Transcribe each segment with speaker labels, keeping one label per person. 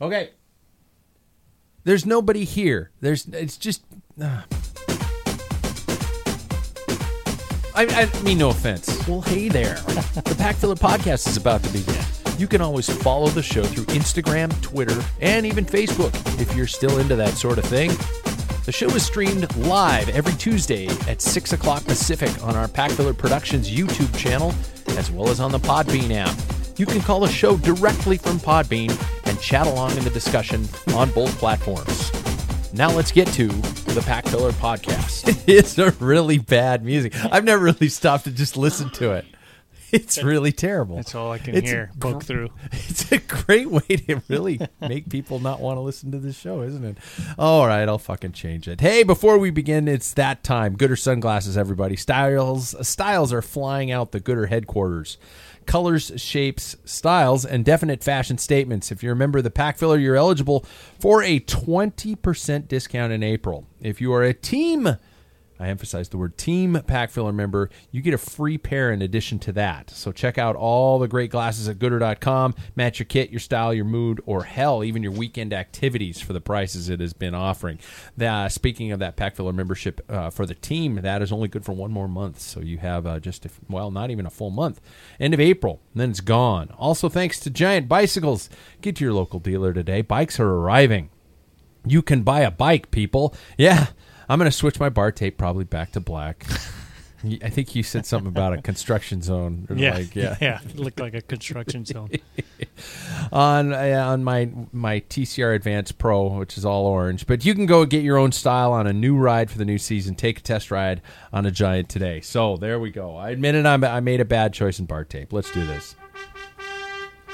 Speaker 1: Okay. There's nobody here. There's it's just. Uh. I, I mean, no offense. Well, hey there. the Pack Filler podcast is about to begin. You can always follow the show through Instagram, Twitter, and even Facebook if you're still into that sort of thing. The show is streamed live every Tuesday at 6 o'clock Pacific on our Pack Filler Productions YouTube channel, as well as on the Podbean app. You can call the show directly from Podbean and chat along in the discussion on both platforms. Now let's get to the Pack Filler podcast. it's a really bad music. I've never really stopped to just listen to it. It's really terrible.
Speaker 2: That's all I can
Speaker 1: It's
Speaker 2: hear.
Speaker 1: a
Speaker 2: Book
Speaker 1: gr-
Speaker 2: through.
Speaker 1: It's a great way to really make people not want to listen to this show, isn't it? All right, I'll fucking change it. Hey, before we begin, it's that time. Goodr sunglasses, everybody. Styles styles are flying out the Goodr headquarters. Colors, shapes, styles, and definite fashion statements. If you're a member of the Pack Filler, you're eligible for a 20% discount in April. If you are a team I emphasize the word team pack filler member. You get a free pair in addition to that. So check out all the great glasses at goodr.com. Match your kit, your style, your mood, or hell, even your weekend activities for the prices it has been offering. The, speaking of that pack filler membership uh, for the team, that is only good for one more month. So you have uh, just, a, well, not even a full month. End of April, then it's gone. Also, thanks to Giant Bicycles. Get to your local dealer today. Bikes are arriving. You can buy a bike, people. Yeah. I'm going to switch my bar tape probably back to black. I think you said something about a construction zone.
Speaker 2: Yeah,
Speaker 1: like, yeah.
Speaker 2: yeah. It looked like a construction zone.
Speaker 1: on uh, on my my TCR Advance Pro, which is all orange. But you can go get your own style on a new ride for the new season. Take a test ride on a Giant today. So there we go. I admit it. I'm, I made a bad choice in bar tape. Let's do this.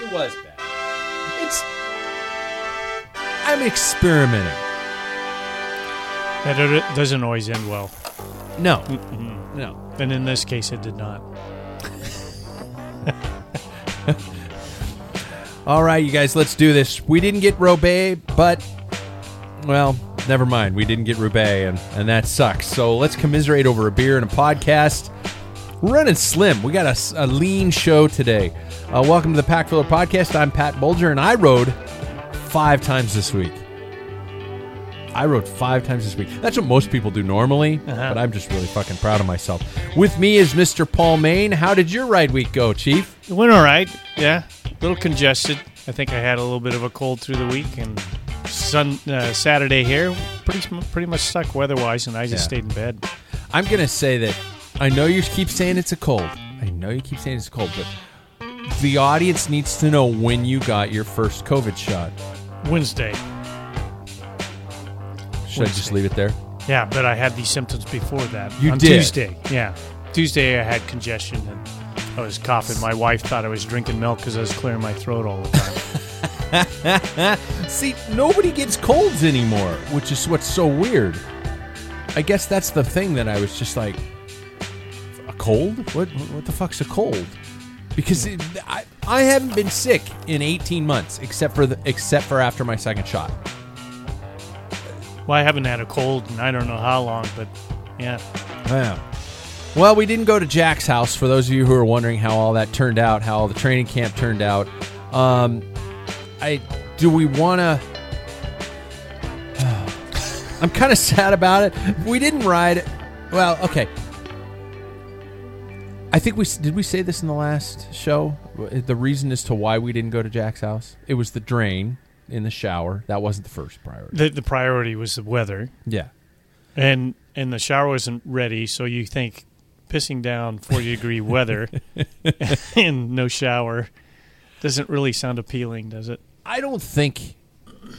Speaker 1: It was bad. It's. I'm experimenting.
Speaker 2: That it doesn't always end well.
Speaker 1: No, no.
Speaker 2: And in this case, it did not.
Speaker 1: All right, you guys, let's do this. We didn't get Roubaix, but well, never mind. We didn't get Roubaix, and and that sucks. So let's commiserate over a beer and a podcast. We're running slim. We got a lean show today. Uh, welcome to the Pack Filler Podcast. I'm Pat Bulger, and I rode five times this week. I wrote five times this week. That's what most people do normally, but I'm just really fucking proud of myself. With me is Mr. Paul Main. How did your ride week go, Chief?
Speaker 2: It went all right. Yeah, a little congested. I think I had a little bit of a cold through the week, and sun uh, Saturday here, pretty pretty much stuck weather-wise, and I just
Speaker 1: Yeah.
Speaker 2: stayed in bed.
Speaker 1: I'm gonna say that I know you keep saying it's a cold. I know you keep saying it's a cold, but the audience needs to know when you got your first COVID shot.
Speaker 2: Wednesday.
Speaker 1: Should I just leave it there?
Speaker 2: Yeah, but I had these symptoms before that.
Speaker 1: You
Speaker 2: on
Speaker 1: did?
Speaker 2: Tuesday. Yeah, Tuesday I had congestion and I was coughing. My wife thought I was drinking milk because I was clearing my throat all the time.
Speaker 1: See, nobody gets colds anymore, which is what's so weird. I guess that's the thing that I was just like, a cold? What? What the fuck's a cold? because hmm. it, I, I haven't been sick in 18 months except for the, except for after my second shot.
Speaker 2: Well, I haven't had a cold and I don't know how long, but yeah.
Speaker 1: Yeah. Well, we didn't go to Jack's house. For those of you who are wondering how all that turned out, how all the training camp turned out, um, I do we want to? I'm kind of sad about it. We didn't ride. Well, okay. I think we did. We say this in the last show. The reason as to why we didn't go to Jack's house, it was the drain in the shower. That wasn't the first priority.
Speaker 2: The, the priority was the weather,
Speaker 1: yeah.
Speaker 2: and and the shower wasn't ready. So you think pissing down forty degree weather and no shower doesn't really sound appealing, does it?
Speaker 1: I don't think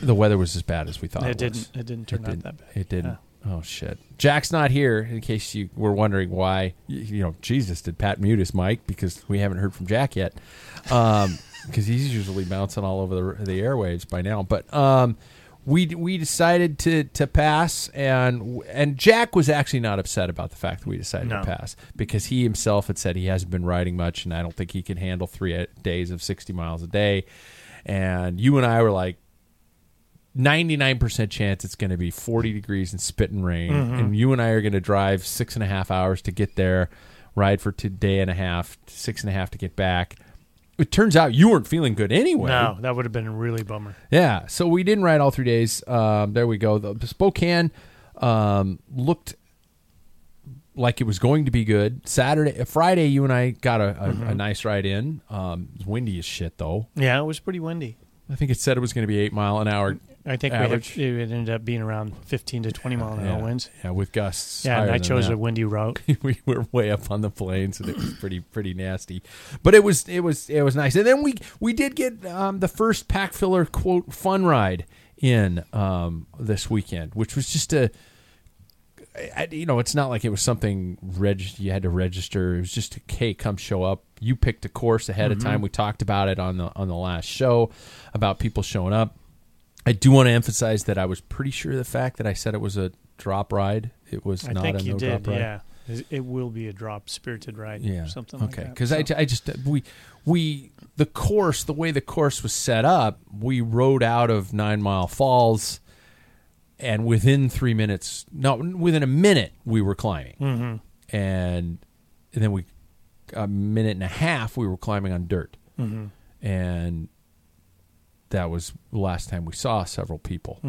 Speaker 1: the weather was as bad as we thought.
Speaker 2: it
Speaker 1: It,
Speaker 2: didn't. It didn't turn out that bad.
Speaker 1: It didn't. Oh shit! Jack's not here. In case you were wondering why, y- you know, Jesus, did Pat mute his mic because we haven't heard from Jack yet? Um, because he's usually bouncing all over the, the airwaves by now. But um, we we decided to to pass, and and Jack was actually not upset about the fact that we decided
Speaker 2: No.
Speaker 1: to pass because he himself had said he hasn't been riding much, and I don't think he can handle three uh, days of sixty miles a day. And you and I were like, 99% chance it's going to be 40 degrees and spit and rain.
Speaker 2: Mm-hmm.
Speaker 1: And you and I are going to drive six and a half hours to get there, ride for two day and a half, six and a half to get back. It turns out you weren't feeling good anyway.
Speaker 2: No, that would have been a really bummer.
Speaker 1: Yeah. So we didn't ride all three days. Um, there we go. The, Spokane um, looked like it was going to be good. Saturday, Friday, you and I got a, a,
Speaker 2: Mm-hmm.
Speaker 1: a nice ride in. Um, it was windy as shit, though.
Speaker 2: Yeah, it was pretty windy.
Speaker 1: I think it said it was going to be eight mile an hour.
Speaker 2: I think
Speaker 1: Average.
Speaker 2: we had, it ended up being around 15 to 20 mile an hour
Speaker 1: yeah,
Speaker 2: winds.
Speaker 1: Yeah, with gusts.
Speaker 2: Yeah, and I chose
Speaker 1: that.
Speaker 2: a windy route.
Speaker 1: we were way up on the plains and it was pretty pretty nasty but it was it was it was nice and then we we did get um, the first pack filler quote fun ride in um, this weekend which was just a I- you know it's not like it was something reg- you had to register it was just a hey come show up you picked a course ahead of time we talked about it on the on the last show about people showing up I do want to emphasize that I was pretty sure the fact that I said it was a drop ride. It was
Speaker 2: I
Speaker 1: not
Speaker 2: think
Speaker 1: a
Speaker 2: you
Speaker 1: no
Speaker 2: did.
Speaker 1: drop ride.
Speaker 2: Yeah, it will be a drop spirited ride.
Speaker 1: Yeah,
Speaker 2: or something.
Speaker 1: okay,
Speaker 2: that.
Speaker 1: because
Speaker 2: So-
Speaker 1: I, I just we we the course the way the course was set up, we rode out of Nine Mile Falls, and within three minutes, no, within a minute, we were climbing, mm-hmm. and, and then we a minute and a half we were climbing on dirt, mm-hmm. and that was the last time we saw several people.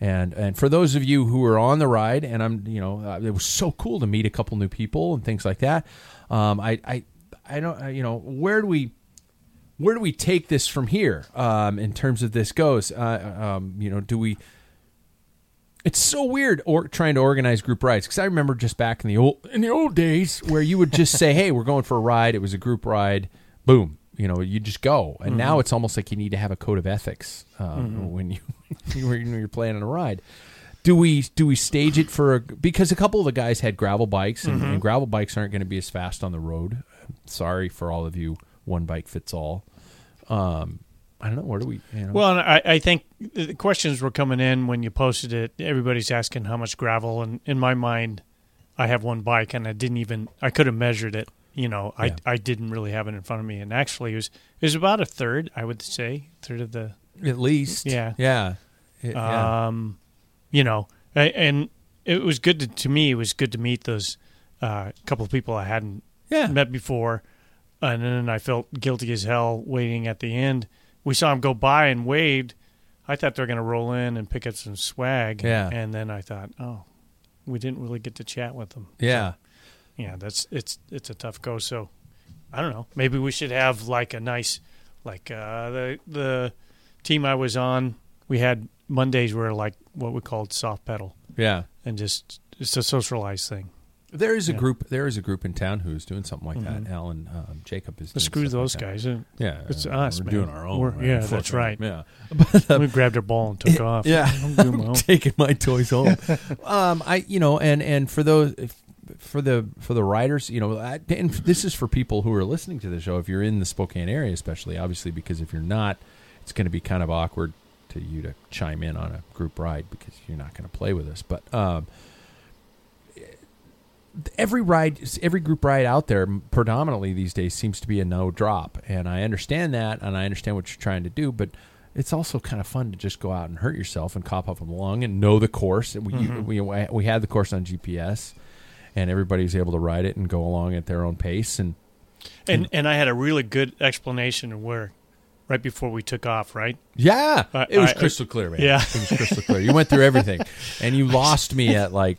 Speaker 1: And and for those of you who were on the ride, and I'm you know uh, it was so cool to meet a couple new people and things like that. Um, I I I don't uh, you know where do we where do we take this from here um, in terms of this goes? Uh, um, you know, do we? It's so weird or trying to organize group rides because I remember just back in the old in the old days where you would just say, "Hey, we're going for a ride." It was a group ride. Boom. You know, you just go, and now it's almost like you need to have a code of ethics um, when you when you're planning a ride. Do we do we stage it for a, because a couple of the guys had gravel bikes and, and gravel bikes aren't going to be as fast on the road. Sorry for all of you, one bike fits all. Um, I don't know where do we? You know,
Speaker 2: Well, and I, I think the questions were coming in when you posted it. Everybody's asking how much gravel, and in my mind, I have one bike, and I didn't even I could have measured it. You know, I
Speaker 1: Yeah.
Speaker 2: I didn't really have it in front of me, and actually, it was it was about a third. I would say third of the
Speaker 1: at least,
Speaker 2: Yeah.
Speaker 1: yeah, It- yeah.
Speaker 2: um, you know, a- and it was good to, to me. It was good to meet those uh, couple of people I hadn't
Speaker 1: Yeah.
Speaker 2: met before, and then I felt guilty as hell waiting at the end. We saw him go by and waved. I thought they were going to roll in and pick up some swag.
Speaker 1: Yeah.
Speaker 2: and then I thought, oh, we didn't really get to chat with them.
Speaker 1: yeah.
Speaker 2: Yeah, that's it's it's a tough go. So I don't know. Maybe we should have like a nice, like uh, the the team I was on. We had Mondays were like what we called soft pedal,
Speaker 1: Yeah.
Speaker 2: and just it's a socialized thing.
Speaker 1: There is a
Speaker 2: Yeah.
Speaker 1: group. There is a group in town who's doing something like that. Alan um, Jacob is. Doing
Speaker 2: screw
Speaker 1: like
Speaker 2: those
Speaker 1: that.
Speaker 2: guys. Uh,
Speaker 1: Yeah,
Speaker 2: It's
Speaker 1: uh,
Speaker 2: us,
Speaker 1: We're
Speaker 2: man.
Speaker 1: doing our own. Right?
Speaker 2: yeah, that's right.
Speaker 1: Yeah,
Speaker 2: we grabbed our ball and took off.
Speaker 1: yeah.
Speaker 2: I'm doing my own.
Speaker 1: taking my toys home. um, I, you know, and and for those, for the for the riders, you know, I, and this is for people who are listening to the show. If you're in the Spokane area, especially, obviously, because if you're not, it's going to be kind of awkward to you to chime in on a group ride because you're not going to play with us. But um, every ride, every group ride out there, predominantly these days, seems to be a no drop, and I understand that, and I understand what you're trying to do, but it's also kind of fun to just go out and hurt yourself and cop up along and know the course. We
Speaker 2: Mm-hmm.
Speaker 1: we we had the course on GPS, and everybody's able to ride it and go along at their own pace, and
Speaker 2: And and I had a really good explanation of where, right before we took off. Right.
Speaker 1: yeah,
Speaker 2: I-
Speaker 1: it was
Speaker 2: I-
Speaker 1: crystal clear, man.
Speaker 2: Yeah.
Speaker 1: it was crystal clear. You went through everything, and you lost me at like.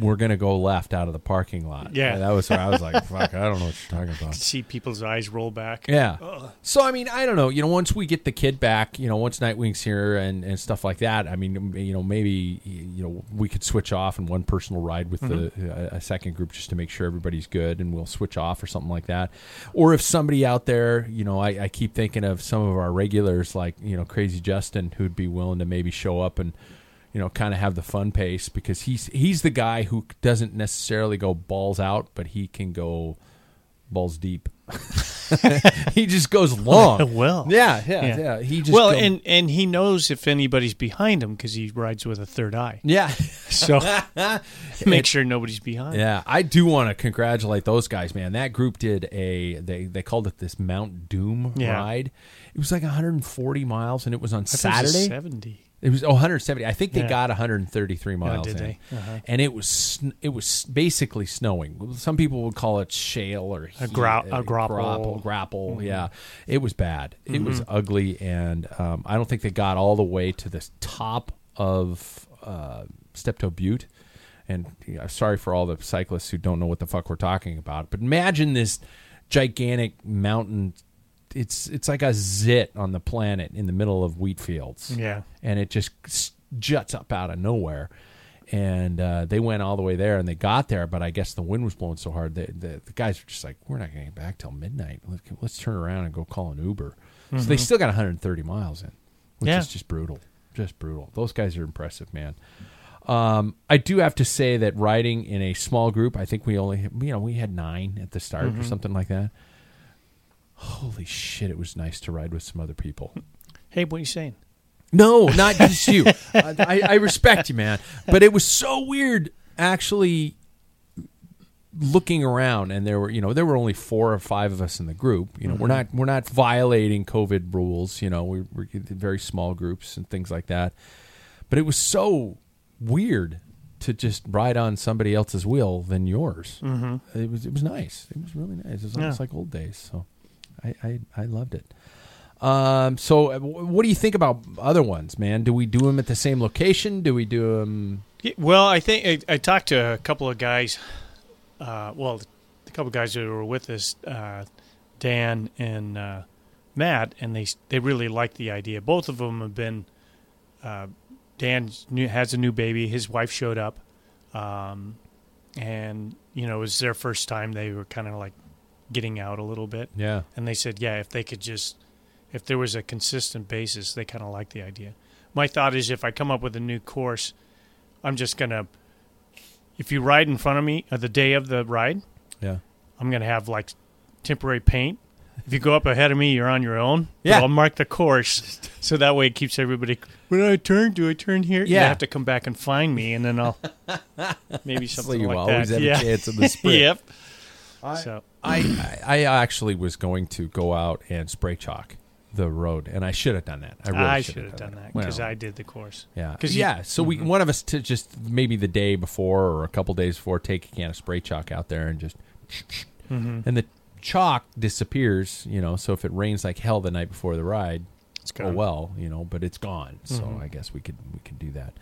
Speaker 1: We're gonna go left out of the parking lot.
Speaker 2: Yeah.
Speaker 1: that was where I was like, "Fuck, I don't know what you're talking about."
Speaker 2: See people's eyes roll back.
Speaker 1: Yeah. So I mean, I don't know. You know, once we get the kid back, you know, once Nightwing's here and, and stuff like that, I mean, you know, maybe you know we could switch off and one person will ride with the a, a second group just to make sure everybody's good, and we'll switch off or something like that. Or if somebody out there, you know, I, I keep thinking of some of our regulars like you know Crazy Justin who'd be willing to maybe show up and you know kind of have the fun pace because he's he's the guy who doesn't necessarily go balls out, but he can go balls deep. he just goes long.
Speaker 2: Well.
Speaker 1: yeah, yeah, yeah,
Speaker 2: Yeah.
Speaker 1: He just
Speaker 2: well,
Speaker 1: go-
Speaker 2: and and he knows if anybody's behind him because he rides with a third eye.
Speaker 1: yeah,
Speaker 2: So make sure nobody's behind.
Speaker 1: yeah. I do want to congratulate those guys, man. That group did a they they called it this Mount Doom
Speaker 2: Yeah.
Speaker 1: ride. It was like 140 miles, and it was on
Speaker 2: it was
Speaker 1: Saturday.
Speaker 2: seventy.
Speaker 1: It was oh, 170. I think they
Speaker 2: Yeah.
Speaker 1: got 133 miles
Speaker 2: did
Speaker 1: in.
Speaker 2: they? Uh-huh.
Speaker 1: And it was sn- it was basically snowing. Some people would call it shale or
Speaker 2: grou-
Speaker 1: heat-
Speaker 2: a graupel.
Speaker 1: graupel. graupel.
Speaker 2: Mm-hmm.
Speaker 1: Yeah, it was bad. It was ugly, and um, I don't think they got all the way to the top of uh, Steptoe Butte. And yeah, sorry for all the cyclists who don't know what the fuck we're talking about. But imagine this gigantic mountain. It's it's like a zit on the planet in the middle of wheat fields
Speaker 2: Yeah.
Speaker 1: and it just juts up out of nowhere. And uh, they went all the way there, and they got there, but I guess the wind was blowing so hard that the, the guys were just like, "We're not going to get back till midnight. Let's, let's turn around and go call an Uber." So they still got 130 miles in, which
Speaker 2: Yeah.
Speaker 1: is just brutal, just brutal. Those guys are impressive, man. Um, I do have to say that riding in a small group, I think we only, you know, we had nine at the start or something like that. Holy shit! It was nice to ride with some other people.
Speaker 2: Hey, what are you saying?
Speaker 1: No, not just you. I, I I respect you, man. But it was so weird actually looking around and there were you know there were only four or five of us in the group you know we're not we're not violating covid rules you know we, we're very small groups and things like that but it was so weird to just ride on somebody else's wheel than yours mm-hmm. it was it was nice it was really nice it was almost
Speaker 2: Yeah.
Speaker 1: like old days so i i, I loved it um, so uh, what do you think about other ones, man? Do we do them at the same location? Do we do them?
Speaker 2: Yeah, well, I think I, I talked to a couple of guys. Uh, well, a couple of guys that were with us, uh, Dan and uh, Matt, and they they really liked the idea. Both of them have been. Uh, Dan has a new baby. His wife showed up, um, and you know it was their first time. They were kind of like getting out a little bit,
Speaker 1: Yeah,
Speaker 2: and they said, yeah, if they could just, if there was a consistent basis, they kind of like the idea. My thought is if I come up with a new course, I'm just gonna, if you ride in front of me uh, the day of the ride,
Speaker 1: yeah,
Speaker 2: I'm gonna have like temporary paint. If you go up ahead of me, you're on your own. But
Speaker 1: Yeah.
Speaker 2: I'll mark the course so that way it keeps everybody. When I turn, do I turn here? You
Speaker 1: Yeah.
Speaker 2: have to come back and find me, and then I'll maybe something like that.
Speaker 1: so you
Speaker 2: like
Speaker 1: always
Speaker 2: that.
Speaker 1: have
Speaker 2: yeah.
Speaker 1: a chance in the sprint.
Speaker 2: yep. so
Speaker 1: I, I I actually was going to go out and spray chalk the road, and I should have done that. I really
Speaker 2: I
Speaker 1: should
Speaker 2: should have done that
Speaker 1: Well,
Speaker 2: because I did the course.
Speaker 1: Yeah,
Speaker 2: 'Cause you- Mm-hmm.
Speaker 1: yeah. So we one of us to just maybe the day before or a couple days before take a can of spray chalk out there and just
Speaker 2: Mm-hmm.
Speaker 1: and the chalk disappears. You know, so if it rains like hell the night before the ride,
Speaker 2: It's
Speaker 1: oh
Speaker 2: gone.
Speaker 1: well, you know. But it's gone, so
Speaker 2: Mm-hmm.
Speaker 1: I guess we could we could do that.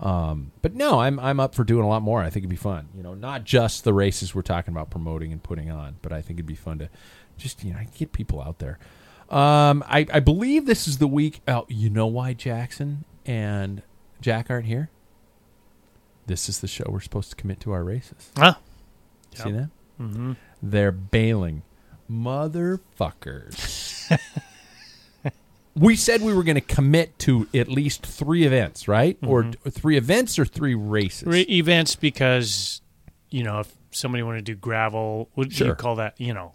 Speaker 1: Um, but no, I'm I'm up for doing a lot more. I think it'd be fun. You know, not just the races we're talking about promoting and putting on, but I think it'd be fun to just you know get people out there. Um, I, I believe this is the week. Oh, you know why Jackson and Jack aren't here? This is the show we're supposed to commit to our races.
Speaker 2: Ah,
Speaker 1: See
Speaker 2: Yep.
Speaker 1: that?
Speaker 2: mm-hmm.
Speaker 1: They're bailing, motherfuckers. we said we were going to commit to at least three events, right? Or mm-hmm. t- three events or three races.
Speaker 2: Re- events because you know if somebody want to do gravel, what do you call that? You know,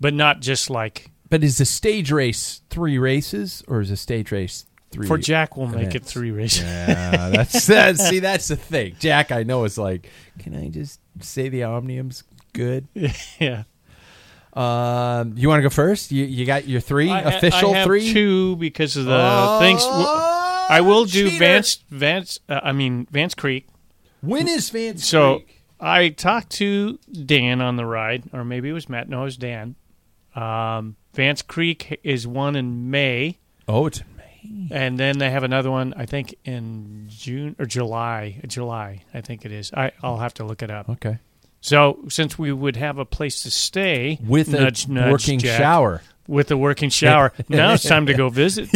Speaker 2: but not just like
Speaker 1: but is a stage race three races or is a stage race three.
Speaker 2: For Jack, we'll make it three races.
Speaker 1: Yeah, that's that. See, that's the thing. Jack, I know is like, can I just say the Omnium's good?
Speaker 2: yeah.
Speaker 1: Um, you want to go first? You you got your three
Speaker 2: I,
Speaker 1: official
Speaker 2: I have
Speaker 1: three.
Speaker 2: two because of the
Speaker 1: Oh,
Speaker 2: things. I will do
Speaker 1: cheater.
Speaker 2: Vance Vance. Uh, I mean Vance Creek.
Speaker 1: When is Vance Creek?
Speaker 2: So
Speaker 1: Creek?
Speaker 2: I talked to Dan on the ride, or maybe it was Matt. No, it was Dan. Um, Vance Creek is one in May,
Speaker 1: Oh, it's in May.
Speaker 2: and then they have another one. I think in June or July. July, I think it is. I I'll have to look it up.
Speaker 1: Okay.
Speaker 2: So since we would have a place to stay
Speaker 1: With
Speaker 2: nudge,
Speaker 1: a
Speaker 2: nudge,
Speaker 1: working
Speaker 2: Jack,
Speaker 1: shower.
Speaker 2: with a working shower. now it's time to go visit.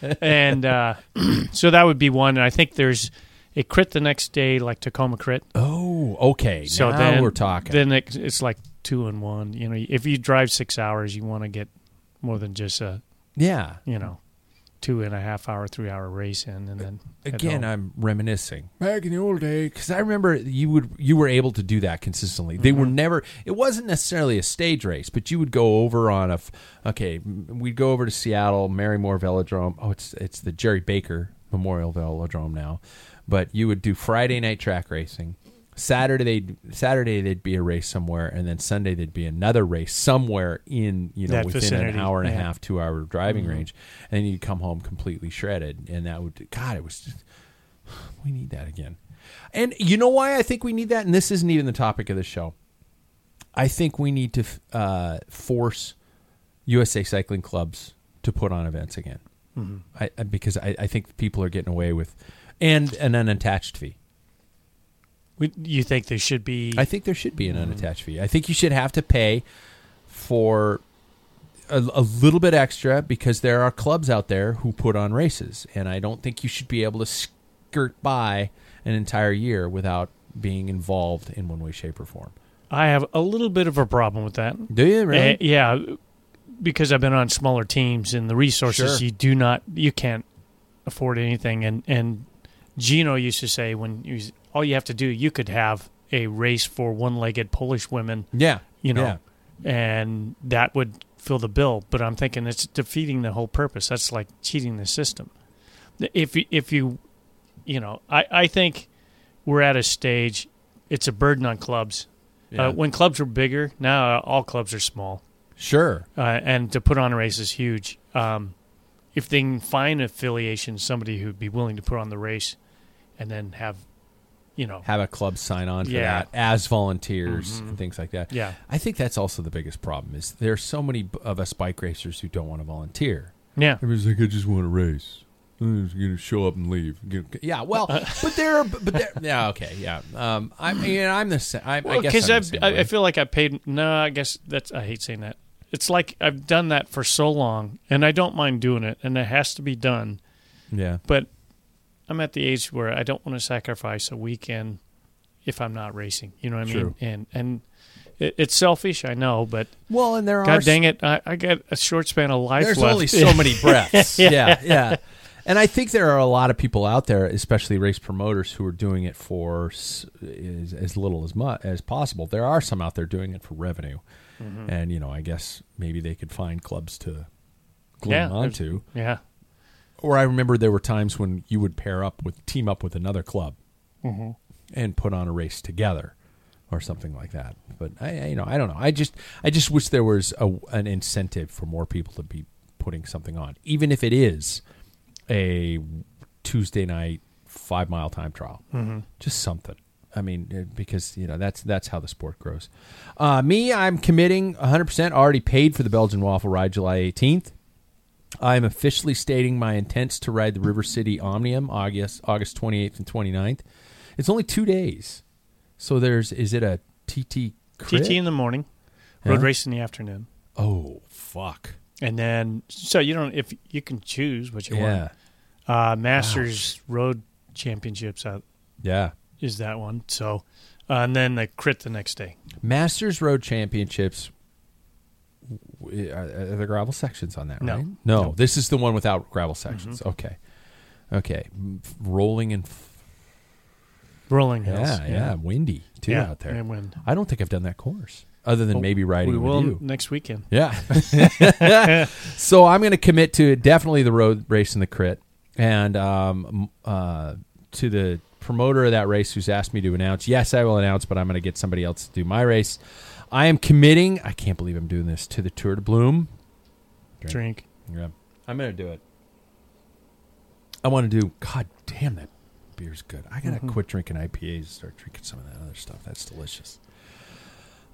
Speaker 2: and uh, so that would be one. And I think there's a crit the next day, like Tacoma crit.
Speaker 1: Oh, okay.
Speaker 2: So
Speaker 1: now
Speaker 2: then
Speaker 1: we're talking.
Speaker 2: Then it, it's like two and one. You know, if you drive six hours, you want to get more than just a
Speaker 1: yeah.
Speaker 2: you know two and a half hour, three hour race in, and then
Speaker 1: Again. I'm reminiscing back in the old day because I remember you would you were able to do that consistently. They
Speaker 2: Mm-hmm.
Speaker 1: were never. It wasn't necessarily a stage race, but you would go over on a. f- Okay, m- we'd go over to Seattle, Marymoor Velodrome. Oh, it's it's the Jerry Baker Memorial Velodrome now, but you would do Friday night track racing. Saturday they'd Saturday they'd be a race somewhere, and then Sunday there'd be another race somewhere in you know
Speaker 2: That
Speaker 1: within
Speaker 2: vicinity,
Speaker 1: an hour and a half, two hour driving
Speaker 2: Mm-hmm.
Speaker 1: range, and you'd come home completely shredded, and that would God, it was just we need that again. And you know why I think we need that, and this isn't even the topic of the show. I think we need to uh, force USA cycling clubs to put on events again,
Speaker 2: Mm-hmm.
Speaker 1: I- because I, I think people are getting away with, and an unattached fee.
Speaker 2: You think there should be?
Speaker 1: I think there should be an unattached fee. I think you should have to pay for a, a little bit extra because there are clubs out there who put on races, and I don't think you should be able to skirt by an entire year without being involved in one way, shape, or form.
Speaker 2: I have a little bit of a problem with that.
Speaker 1: Do you really?
Speaker 2: Uh, yeah, because I've been on smaller teams and the resources
Speaker 1: Sure.
Speaker 2: you do not you can't afford anything and and Gino used to say when you all you have to do you could have a race for one-legged Polish women,
Speaker 1: yeah,
Speaker 2: you know,
Speaker 1: Yeah.
Speaker 2: and that would fill the bill, but I'm thinking it's defeating the whole purpose. That's like cheating the system. If you, if you you know, I I think we're at a stage it's a burden on clubs.
Speaker 1: Yeah.
Speaker 2: Uh, when clubs were bigger, now all clubs are small
Speaker 1: Sure.
Speaker 2: uh, and to put on a race is huge. Um, if they can find affiliation, somebody who'd be willing to put on the race, and then have, you know,
Speaker 1: Have a club sign on for
Speaker 2: Yeah.
Speaker 1: that as volunteers mm-hmm. and things like that.
Speaker 2: yeah,
Speaker 1: I think that's also the biggest problem is there's so many of us bike racers who don't want to volunteer.
Speaker 2: yeah,
Speaker 1: Everybody's like, I just want to race. I'm just gonna show up and leave. Yeah, well, uh, uh. but there, but there, yeah, okay, yeah. Um, I mean, I'm the same. I, I guess
Speaker 2: because
Speaker 1: I'm the same
Speaker 2: I,
Speaker 1: way.
Speaker 2: I feel like I paid. No, I guess that's. I hate saying that. It's like I've done that for so long, and I don't mind doing it, and it has to be done.
Speaker 1: yeah,
Speaker 2: But I'm at the age where I don't want to sacrifice a weekend if I'm not racing. You know what I
Speaker 1: True.
Speaker 2: mean? And and it, it's selfish, I know, but
Speaker 1: well, and there are
Speaker 2: God dang it, I, I got a short span of life
Speaker 1: There's
Speaker 2: left.
Speaker 1: only so many breaths. yeah. yeah, And I think there are a lot of people out there, especially race promoters, who are doing it for s- as, as little as much as possible. There are some out there doing it for revenue,
Speaker 2: Mm-hmm.
Speaker 1: and you know, I guess maybe they could find clubs to glue
Speaker 2: Yeah,
Speaker 1: onto.
Speaker 2: yeah.
Speaker 1: Or I remember there were times when you would pair up with team up with another club and put on a race together or something like that. But I, I you know, I don't know. I just I just wish there was a, an incentive for more people to be putting something on, even if it is a Tuesday night five mile time trial. Mm-hmm. Just something. I mean, uh, because you know that's that's how the sport grows. Uh, me, I'm committing 100. percent Already paid for the Belgian waffle ride, July 18th. I'm officially stating my intents to ride the River City Omnium August August 28th and 29th. It's only two days, so there's is it a TT crit?
Speaker 2: TT in the morning, road
Speaker 1: Yeah.
Speaker 2: race in the afternoon,
Speaker 1: oh fuck
Speaker 2: and then so you don't if you can choose what you
Speaker 1: yeah
Speaker 2: want. Uh, Masters Road Championships uh,
Speaker 1: yeah
Speaker 2: is that one. So, uh, and then the crit the next day.
Speaker 1: Masters Road Championships. W- Are, are there gravel sections on that?
Speaker 2: No.
Speaker 1: right? no.
Speaker 2: No.
Speaker 1: This is the one without gravel sections. Okay, okay. Rolling and f-
Speaker 2: Rolling Hills.
Speaker 1: yeah, yeah, windy too
Speaker 2: Yeah,
Speaker 1: out there.
Speaker 2: and wind.
Speaker 1: I don't think I've done that course other than
Speaker 2: Oh,
Speaker 1: maybe riding
Speaker 2: we
Speaker 1: with
Speaker 2: will
Speaker 1: you.
Speaker 2: next weekend.
Speaker 1: Yeah. so I'm going to commit to definitely the road race and the crit, and um, uh, to the promoter of that race who's asked me to announce. Yes, I will announce, but I'm going to get somebody else to do my race. I am committing. I can't believe I'm doing this to the Tour de Bloom.
Speaker 2: Drink.
Speaker 1: Yeah, I'm going to do it. I want to do. God damn, that beer's good. I got to quit drinking IPAs and start drinking some of that other stuff. That's delicious.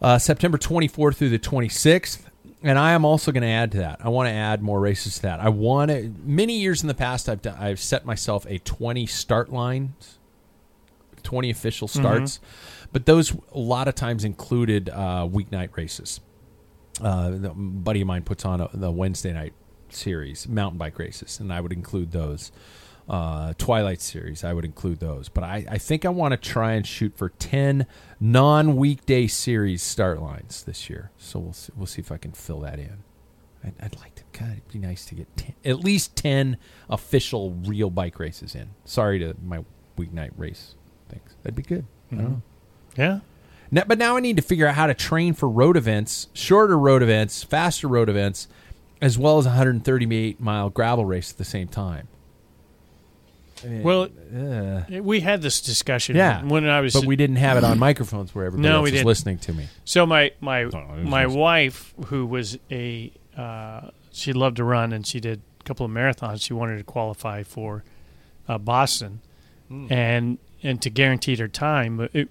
Speaker 1: Uh, September 24th through the 26th. And I am also going to add to that. I want to add more races to that. I want to. Many years in the past, I've done, I've set myself a 20 start lines, 20 official starts, but those a lot of times included uh, weeknight races. Uh, a buddy of mine puts on a, the Wednesday night series, mountain bike races, and I would include those. Uh, Twilight series, I would include those. But I, I think I want to try and shoot for 10 non weekday series start lines this year. So we'll see, we'll see if I can fill that in. I'd, I'd like to, God, it'd be nice to get 10, at least 10 official real bike races in. Sorry to my weeknight race things. That'd be good. I don't know.
Speaker 2: Yeah.
Speaker 1: Now, but now I need to figure out how to train for road events, shorter road events, faster road events, as well as a 138 mile gravel race at the same time. I mean,
Speaker 2: Well,
Speaker 1: uh,
Speaker 2: we had this discussion
Speaker 1: yeah,
Speaker 2: when I was
Speaker 1: but we didn't have it on microphones where everybody
Speaker 2: No,
Speaker 1: else
Speaker 2: we
Speaker 1: was
Speaker 2: didn't.
Speaker 1: listening to me.
Speaker 2: So my my
Speaker 1: Oh,
Speaker 2: my
Speaker 1: nice.
Speaker 2: wife, who was a uh, she loved to run and she did a couple of marathons. She wanted to qualify for uh, Boston,
Speaker 1: Hmm.
Speaker 2: and and to guarantee her time, it,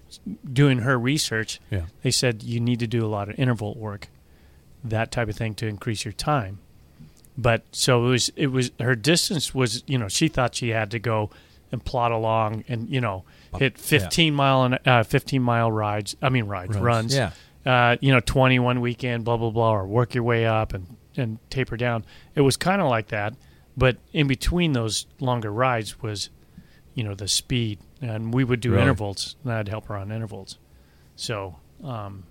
Speaker 2: doing her research,
Speaker 1: Yeah.
Speaker 2: they said you need to do a lot of interval work, that type of thing to increase your time. But so it was it was her distance was you know she thought she had to go and plod along and you know hit 15 mile and uh, 15 mile rides I mean rides runs
Speaker 1: Yeah.
Speaker 2: uh, you know 20 one weekend blah blah blah or work your way up and and taper down it was kind of like that but in between those longer rides was you know the speed and we would do
Speaker 1: Really?
Speaker 2: intervals and I'd help her on intervals so um,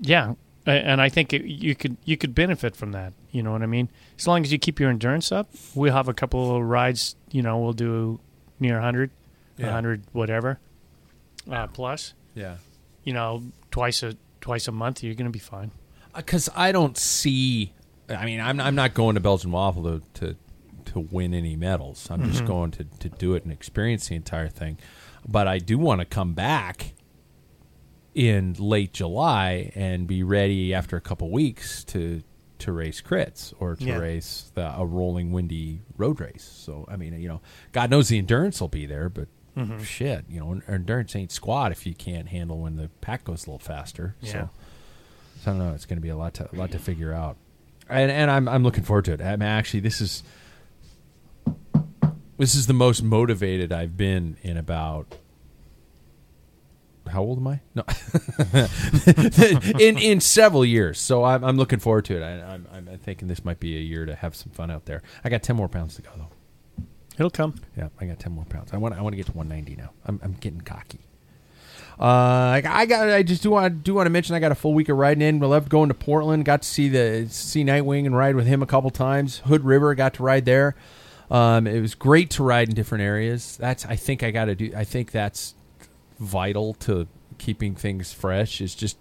Speaker 2: yeah and I think it, you could you could benefit from that you know what I mean as long as you keep your endurance up we'll have a couple of rides you know we'll do near 100
Speaker 1: Yeah.
Speaker 2: 100 whatever uh, plus
Speaker 1: Yeah.
Speaker 2: you know twice a twice a month you're going to be fine
Speaker 1: Because I don't see. I mean, I'm I'm not going to Belgian Waffle to to, to win any medals. I'm just mm-hmm. going to, to do it and experience the entire thing. But I do want to come back in late July and be ready after a couple weeks to to race crits or to
Speaker 2: Yeah.
Speaker 1: race the, a rolling windy road race. So I mean, you know, God knows the endurance will be there, but mm-hmm. shit, you know, endurance ain't squat if you can't handle when the pack goes a little faster.
Speaker 2: Yeah.
Speaker 1: So, so I don't know. It's going to be a lot to a lot to figure out, and and I'm I'm looking forward to it. I'm actually this is this is the most motivated I've been in about. How old am I? No, in in several years. So I'm I'm looking forward to it. I, I'm I'm thinking this might be a year to have some fun out there. I got ten more pounds to go though.
Speaker 2: it'll come
Speaker 1: Yeah, I got ten more pounds. I want I want to get to 190 now. I'm I'm getting cocky. Uh, I, I got. I just do want do want to mention I got a full week of riding in. We loved going to Portland. Got to see the see Nightwing and ride with him a couple times. Hood River got to ride there. Um, it was great to ride in different areas. That's I think I got to do. I think that's vital to keeping things fresh. Is just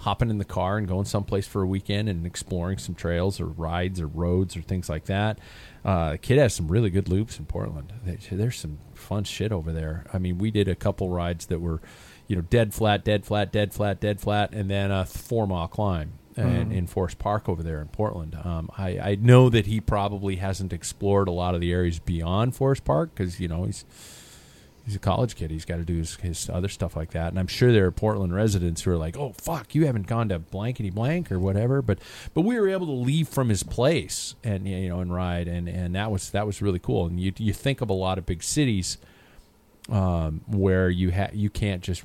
Speaker 1: hopping in the car and going someplace for a weekend and exploring some trails or rides or roads or things like that. Uh, kid has some really good loops in Portland. There's some fun shit over there. I mean, we did a couple rides that were, you know, dead flat, dead flat, dead flat, dead flat, and then a four mile climb and, in Forest Park over there in Portland. Um, I, I know that he probably hasn't explored a lot of the areas beyond Forest Park because you know he's he's a college kid. He's got to do his, his other stuff like that. And I'm sure there are Portland residents who are like, "Oh fuck, you haven't gone to blankety blank or whatever." But but we were able to leave from his place and you know and ride, and and that was that was really cool. And you you think of a lot of big cities um, where you ha- you can't just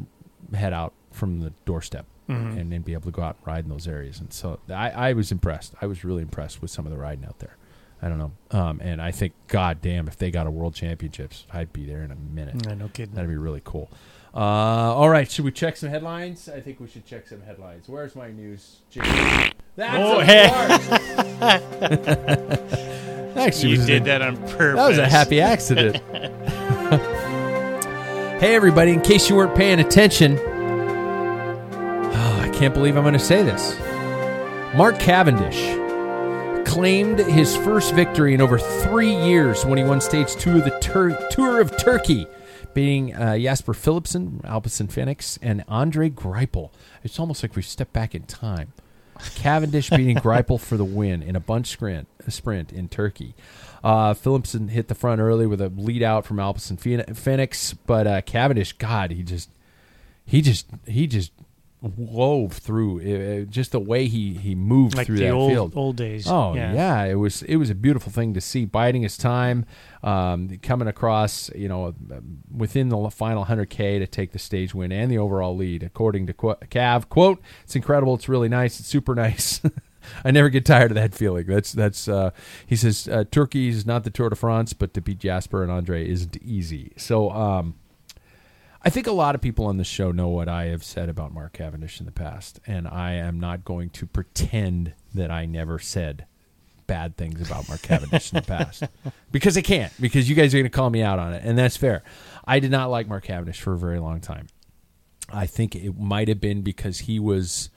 Speaker 1: head out from the doorstep. And then be able to go out and ride in those areas, and so I, I was impressed. I was really impressed with some of the riding out there. I don't know, um, and I think, god damn, if they got a world championships, I'd be there in a minute.
Speaker 2: Yeah, no kidding.
Speaker 1: That'd be really cool. Uh, all right, should we check some headlines? I think we should check some headlines. Where's my news? Jason? That's
Speaker 2: Oh, hey.
Speaker 1: fart. Actually,
Speaker 2: you did
Speaker 1: a-
Speaker 2: that on purpose.
Speaker 1: That was a happy accident. hey, everybody! In case you weren't paying attention, I can't believe I'm going to say this. Mark Cavendish claimed his first victory in over three years when he won stage two of the tur- Tour of Turkey, beating uh, Jasper Philipsen, Alpecin Fenix, and Andre Greipel. It's almost like we've stepped back in time. Cavendish beating Greipel for the win in a bunch sprint, a sprint in Turkey. Uh, hit the front early with a lead out from Alpecin Fenix, but uh, Cavendish, God, he just, he just, he just wove through it, just the way he he moved
Speaker 2: like
Speaker 1: through
Speaker 2: the
Speaker 1: that
Speaker 2: old
Speaker 1: field.
Speaker 2: old days.
Speaker 1: Oh yeah. it was it was a beautiful thing to see, biding his time, um, coming across, you know, within the final 100k to take the stage win and the overall lead, according to Qu- Cav. Quote: "It's incredible. It's really nice. It's super nice." I never get tired of that feeling. That's that's. Uh, he says uh, Turkey is not the Tour de France, but to beat Jasper and Andre isn't easy. So. Um, I think a lot of people on the show know what I have said about Mark Cavendish in the past, and I am not going to pretend that I never said bad things about Mark Cavendish in the past because I can't. Because you guys are going to call me out on it, and that's fair. I did not like Mark Cavendish for a very long time. I think it might have been because he was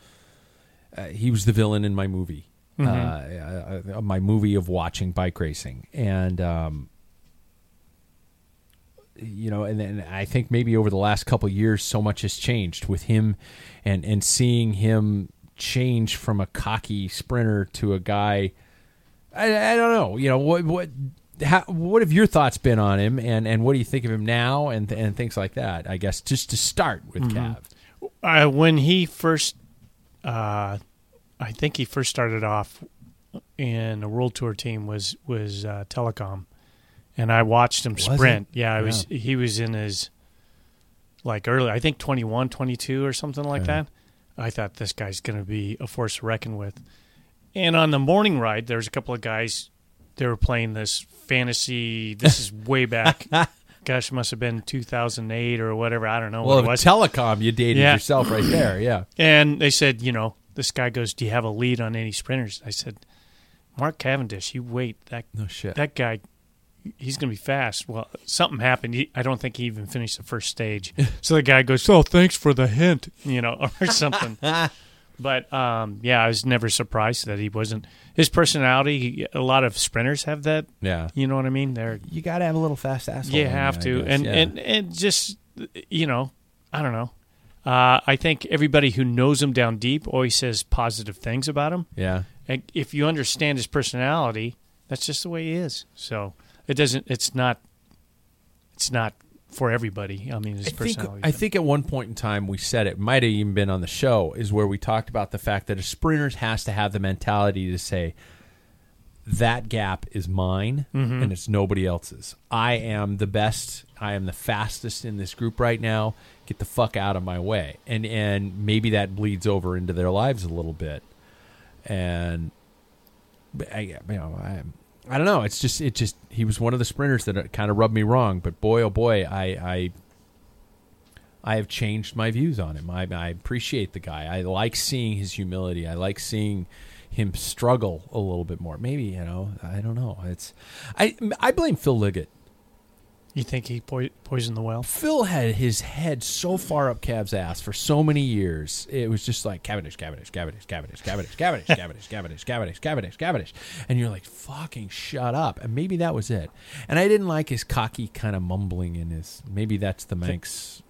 Speaker 1: uh, he was the villain in my movie, mm-hmm. uh, uh, my movie of watching bike racing, and. Um, you know, and then I think maybe over the last couple years, so much has changed with him, and and seeing him change from a cocky sprinter to a guy. I, I don't know. You know what what. How, what have your thoughts been on him, and, and what do you think of him now, and and things like that? I guess just to start with mm-hmm.
Speaker 2: Cav. Uh, when he first, uh, I think he first started off in a world tour team was was uh, Telekom, and I watched him sprint. Yeah, I
Speaker 1: Yeah.
Speaker 2: was he was in his like early, I think 21, 22 or something like
Speaker 1: Okay.
Speaker 2: that. I thought this guy's going to be a force to reckon with. And on the morning ride, there was a couple of guys. They were playing this fantasy. This is way back. Gosh, it must have been 2008 or whatever. I don't know
Speaker 1: Well,
Speaker 2: what it was.
Speaker 1: Telekom, you dated
Speaker 2: Yeah.
Speaker 1: yourself right there. Yeah.
Speaker 2: And they said, you know, this guy goes, "Do you have a lead on any sprinters?" I said, "Mark Cavendish, you wait. That
Speaker 1: No shit.
Speaker 2: that guy, he's going to be fast." Well, something happened. He, I don't think he even finished the first stage. so the guy goes, "Oh, thanks for the hint," you know, or something. but um, yeah, I was never surprised that he wasn't. His personality, he- a lot of sprinters have that.
Speaker 1: yeah.
Speaker 2: You know what I mean? They're
Speaker 1: You got to have a little fast asshole.
Speaker 2: you have
Speaker 1: I
Speaker 2: to, and
Speaker 1: Yeah.
Speaker 2: and and just you know, I don't know. Uh, I think everybody who knows him down deep always says positive things about him.
Speaker 1: yeah.
Speaker 2: And if you understand his personality, that's just the way he is. So it doesn't. It's not. It's not for everybody. I mean, his
Speaker 1: I think. I think at one point in time we said it might have even been on the show is where we talked about the fact that a sprinter has to have the mentality to say that gap is mine
Speaker 2: Mm-hmm.
Speaker 1: and it's nobody else's. I am the best. I am the fastest in this group right now. Get the fuck out of my way. And and maybe that bleeds over into their lives a little bit. And I, you know, I, I don't know. It's just, it just, he was one of the sprinters that uh, kind of rubbed me wrong. But boy, oh boy, I, I, I have changed my views on him. I, I appreciate the guy. I like seeing his humility. I like seeing him struggle a little bit more. Maybe you know, I don't know. It's, I, I blame Phil Liggett.
Speaker 2: You think he po- poisoned the well?
Speaker 1: Phil had his head so far up Cav's ass for so many years. It was just like Cavendish, Cavendish, Cavendish, Cavendish, Cavendish, Cavendish, Cavendish, Cavendish, Cavendish, Cavendish, Cavendish. And you're like, fucking shut up. And maybe that was it. And I didn't like his cocky kind of mumbling in his. Maybe that's the Manx.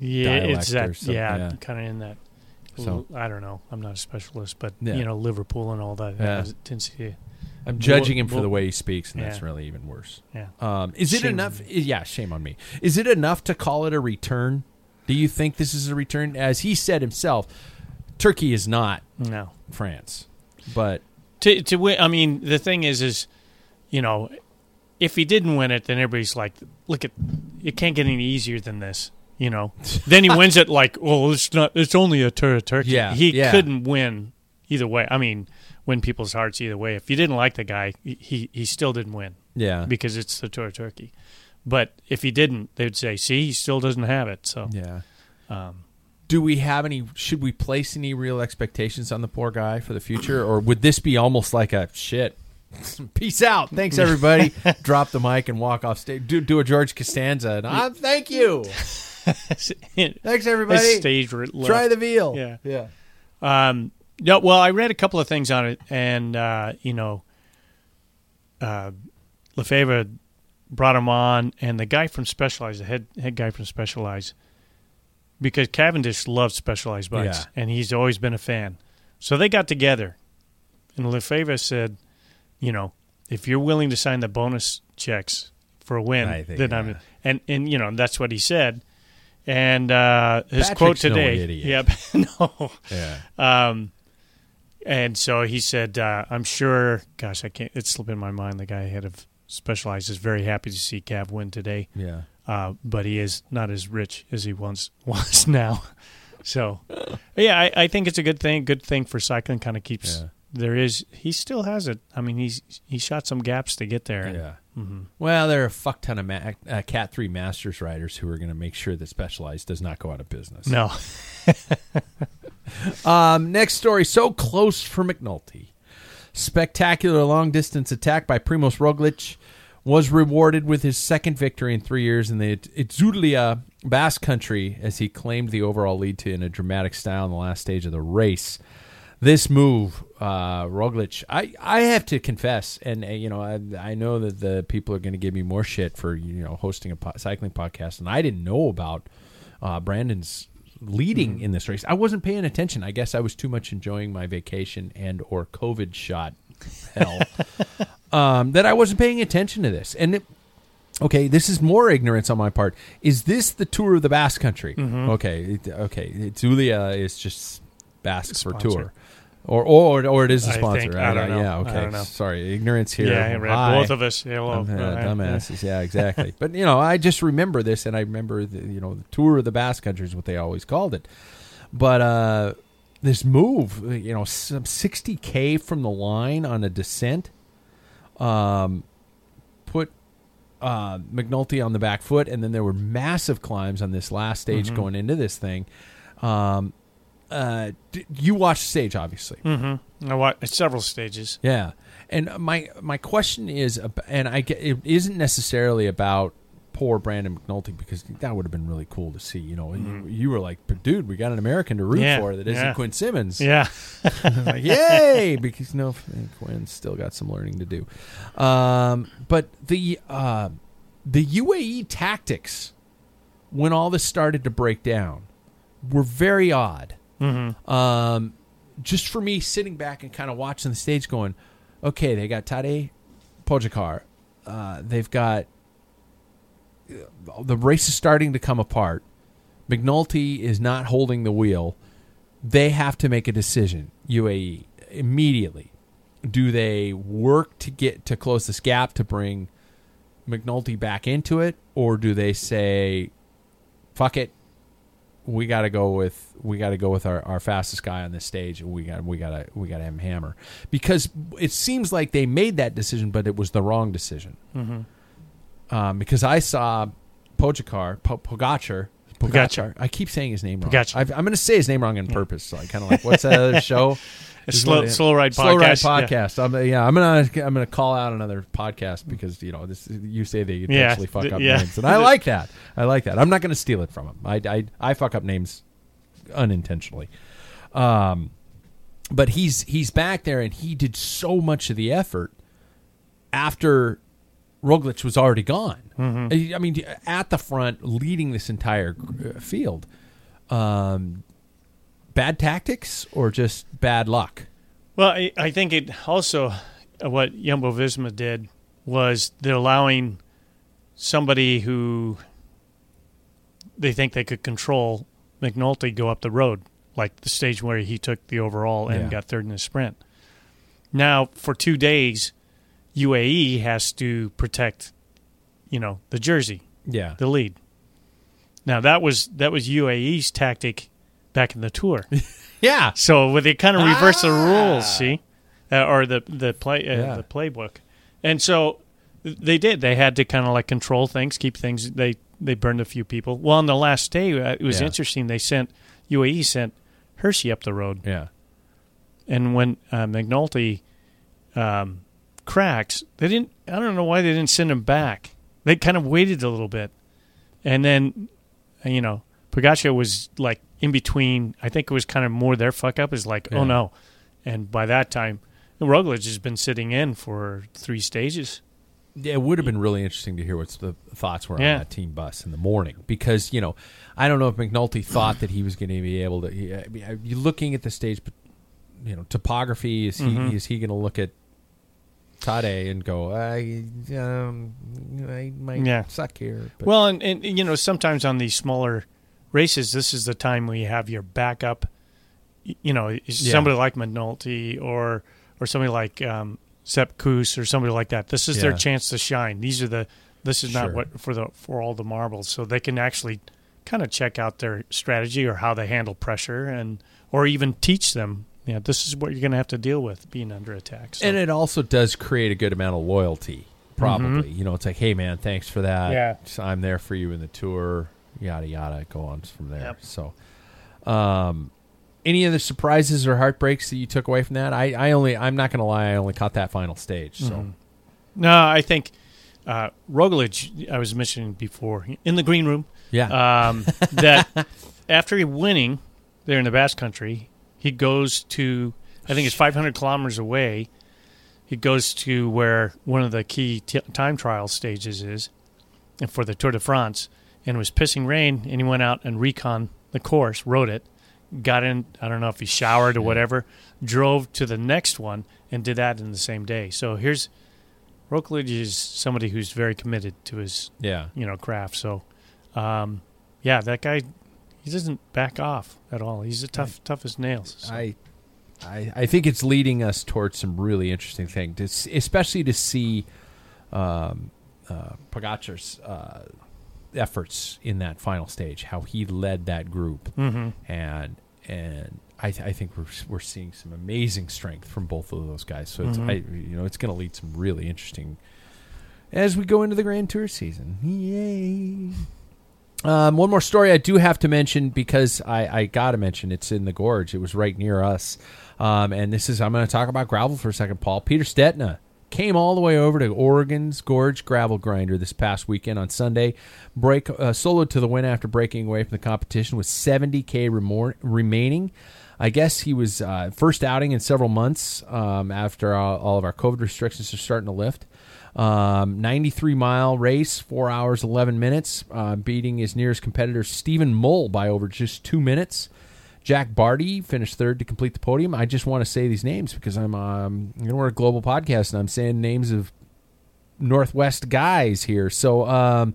Speaker 2: Yeah, it's that. Yeah, kind of in that.
Speaker 1: So-
Speaker 2: I don't know. I'm not a specialist, but you know, Liverpool and all that.
Speaker 1: Yeah.
Speaker 2: tendency.
Speaker 1: I'm judging him for the way he speaks, and that's
Speaker 2: Yeah.
Speaker 1: really even worse.
Speaker 2: Yeah.
Speaker 1: Um, is it
Speaker 2: Shame
Speaker 1: enough? Yeah, shame on me. Is it enough to call it a return? Do you think this is a return? As he said himself, Turkey is not
Speaker 2: No.
Speaker 1: France, but
Speaker 2: to to win. I mean, the thing is, is you know, if he didn't win it, then everybody's like, look at it can't get any easier than this. You know, then he wins it like, well, it's not. It's only a tour of Turkey.
Speaker 1: Yeah,
Speaker 2: he
Speaker 1: yeah.
Speaker 2: couldn't win either way. I mean, win people's hearts either way. If you didn't like the guy, he he still didn't win
Speaker 1: yeah,
Speaker 2: because it's the tour of Turkey. But if he didn't, they'd say, see, he still doesn't have it. So
Speaker 1: yeah.
Speaker 2: um,
Speaker 1: Do we have any? Should we place any real expectations on the poor guy for the future, or would this be almost like a shit? Peace out. Thanks everybody. Drop the mic and walk off stage. Do do a George Costanza. And, ah, thank you. Thanks everybody.
Speaker 2: stage.
Speaker 1: Try the veal.
Speaker 2: Yeah.
Speaker 1: yeah.
Speaker 2: Um, no, well, I read a couple of things on it, and uh, you know, uh, Lefevere brought him on, and the guy from Specialized, the head head guy from Specialized, because Cavendish loves Specialized bikes,
Speaker 1: Yeah.
Speaker 2: and he's always been a fan. So they got together, and Lefevere said, "You know, if you're willing to sign the bonus checks for a win,
Speaker 1: think,
Speaker 2: then I'm."
Speaker 1: yeah.
Speaker 2: And and you know that's what he said. And uh, his
Speaker 1: Patrick's
Speaker 2: quote
Speaker 1: no
Speaker 2: today,
Speaker 1: idiot.
Speaker 2: yep, no,
Speaker 1: Yeah.
Speaker 2: um, and so he said, uh, "I'm sure." Gosh, I can't. It's slipping my mind. The guy ahead of Specialized is very happy to see Cav win today,
Speaker 1: Yeah.
Speaker 2: uh, but he is not as rich as he once was now. So, yeah, I, I think it's a good thing. Good thing for cycling. Kind of keeps
Speaker 1: Yeah.
Speaker 2: there is. He still has it. I mean, he's he shot some gaps to get there. and-
Speaker 1: Yeah.
Speaker 2: Mm-hmm.
Speaker 1: Well, there are a fuck ton of ma- uh, Cat 3 Masters riders who are going to make sure that Specialized does not go out of business.
Speaker 2: No.
Speaker 1: Um, next story. So close for McNulty. Spectacular long distance attack by Primoz Roglic was rewarded with his second victory in three years in the Itzulia Basque Country as he claimed the overall lead to in a dramatic style in the last stage of the race. This move, uh, Roglic, I, I have to confess, and uh, you know, I, I know that the people are going to give me more shit for you know hosting a po- cycling podcast, and I didn't know about uh, Brandon's leading in this race. I wasn't paying attention. I guess I was too much enjoying my vacation and or COVID shot hell um, that I wasn't paying attention to this. And it, okay, this is more ignorance on my part. Is this the tour of the Basque Country? Okay, it, okay, Zulia is just Basque for tour. Or, or or it is a
Speaker 2: I
Speaker 1: sponsor.
Speaker 2: think-
Speaker 1: right?
Speaker 2: I don't know.
Speaker 1: Yeah.
Speaker 2: I
Speaker 1: Okay.
Speaker 2: know.
Speaker 1: Sorry, ignorance here.
Speaker 2: Yeah. Both of us. Hello,
Speaker 1: uh,
Speaker 2: Uh,
Speaker 1: dumbasses. Yeah, exactly. but you know, I just remember this, and I remember the you know the tour of the Basque Country is what they always called it. But uh, this move, you know, some sixty k from the line on a descent, um, put uh, McNulty on the back foot, and then there were massive climbs on this last stage
Speaker 2: Mm-hmm.
Speaker 1: going into this thing. Um, uh, d- you watched stage, obviously.
Speaker 2: Mm-hmm. I watched several stages.
Speaker 1: Yeah, and my my question is, and I get it isn't necessarily about poor Brandon McNulty because that would have been really cool to see. You know, you, you were like, "But dude, we got an American to root
Speaker 2: Mm-hmm. Yeah,
Speaker 1: for that isn't
Speaker 2: yeah.
Speaker 1: Quinn Simmons."
Speaker 2: Yeah,
Speaker 1: like, yay! Because no, Quinn's still got some learning to do. Um, but the uh, the UAE tactics when all this started to break down were very odd.
Speaker 2: Mm-hmm.
Speaker 1: Um, just for me sitting back and kind of watching the stage, going, okay, they got Tadej Pogacar, uh, they've got the race is starting to come apart. McNulty is not holding the wheel. They have to make a decision. UAE immediately. Do they work to get to close this gap to bring McNulty back into it, or do they say, "Fuck it, we got to go with we got to go with our, our fastest guy on this stage, we got we got to we got to have him hammer"? Because it seems like they made that decision, but it was the wrong decision. Um, because I saw Pogacar, po- Pogacar,
Speaker 2: Pogacar.
Speaker 1: I keep saying his name wrong. I've, I'm going to say his name wrong on purpose. So I kind of like what's that other show?
Speaker 2: It's slow, slow ride
Speaker 1: Slow Ride
Speaker 2: podcast. Yeah.
Speaker 1: I'm, yeah, I'm gonna I'm gonna call out another podcast because you know this you say they
Speaker 2: Yeah,
Speaker 1: intentionally fuck up
Speaker 2: yeah.
Speaker 1: names, and I like that. I like that. I'm not gonna steal it from him. I I, I fuck up names unintentionally. Um, but he's he's back there, and he did so much of the effort after Roglic was already gone. I I mean, at the front, leading this entire uh, field. Um, bad tactics or just bad luck?
Speaker 2: Well, I, I think it also uh, what Jumbo Visma did was they're allowing somebody who they think they could control McNulty go up the road, like the stage where he took the overall and
Speaker 1: Yeah.
Speaker 2: got third in the sprint. Now, for two days, UAE has to protect, you know, the jersey,
Speaker 1: Yeah.
Speaker 2: the lead. Now that was that was UAE's tactic back in the tour.
Speaker 1: Yeah.
Speaker 2: So they kind of reverse the
Speaker 1: Ah.
Speaker 2: rules, see, uh, or the the play uh,
Speaker 1: Yeah.
Speaker 2: the playbook, and so they did. They had to kind of like control things, keep things. They they burned a few people. Well, on the last day, uh, it was
Speaker 1: Yeah.
Speaker 2: interesting. They sent UAE sent Hirschi up the road,
Speaker 1: Yeah.
Speaker 2: and when uh, McNulty um, cracked, they didn't. I don't know why they didn't send him back. They kind of waited a little bit, and then you know Pogacar was like in between. I think it was kind of more their fuck up is like,
Speaker 1: Yeah.
Speaker 2: oh no, and by that time, Roglic has been sitting in for three stages.
Speaker 1: Yeah, it would have been really interesting to hear what the thoughts were
Speaker 2: Yeah.
Speaker 1: on that team bus in the morning because you know I don't know if McNulty thought that he was going to be able to. he- I mean, you looking at the stage, but you know topography is he
Speaker 2: Mhm.
Speaker 1: is he going to look at Tadej and go I um I might
Speaker 2: Yeah.
Speaker 1: suck here. But,
Speaker 2: Well, and, and you know, sometimes on these smaller races, this is the time where you have your backup. You know,
Speaker 1: Yeah.
Speaker 2: somebody like McNulty or or somebody like um, Sepp Kuss or somebody like that. This is their chance to shine. These are the. This is not
Speaker 1: Sure.
Speaker 2: what for the for all the marbles, so they can actually kind of check out their strategy or how they handle pressure and or even teach them. Yeah, this is what you're going to have to deal with being under attack. So.
Speaker 1: and it also does create a good amount of loyalty. Probably, you know, it's like, hey man, thanks for that.
Speaker 2: Mm-hmm. Yeah.
Speaker 1: I'm there for you in the tour. Yada yada. Go on from there.
Speaker 2: Yep.
Speaker 1: So, um, any other surprises or heartbreaks that you took away from that? I, I only, I'm not going to lie, I only caught that final stage. So,
Speaker 2: Mhm. No, I think uh, Roglic, I was mentioning before, in the green room,
Speaker 1: yeah,
Speaker 2: um, that after he winning there in the Basque Country, he goes to, I think it's 500 kilometers away. He goes to where one of the key t- time trial stages is, and for the Tour de France, and it was pissing rain, and he went out and recon the course, rode it, got in. I don't know if he showered or whatever, drove to the next one, and did that in the same day. So here's Roglic is somebody who's very committed to his
Speaker 1: yeah.
Speaker 2: you know craft. So, um, yeah, that guy he doesn't back off at all. He's a tough, tough as nails. So.
Speaker 1: I, I, I think it's leading us towards some really interesting things, to especially to see um, uh, Pogacar's uh, efforts in that final stage, how he led that group,
Speaker 2: Mhm.
Speaker 1: and and I, th- I think we're we're seeing some amazing strength from both of those guys. So it's
Speaker 2: Mhm.
Speaker 1: I, you know it's going to lead some really interesting as we go into the Grand Tour season. Yay! Um, one more story I do have to mention because I, I got to mention it's in the gorge. It was right near us. Um, and this is, I'm going to talk about gravel for a second, Paul. Peter Stetina came all the way over to Oregon's Gorge Gravel Grinder this past weekend on Sunday. Break uh, soloed to the win after breaking away from the competition with 70K remor- remaining. I guess he was uh, first outing in several months um, after all, all of our COVID restrictions are starting to lift. Um, 93 mile race, four hours 11 minutes, uh, beating his nearest competitor Stephen Mull by over just two minutes. Jack Barty finished third to complete the podium. I just want to say these names because I'm um, you know we're a global podcast and I'm saying names of Northwest guys here. So um,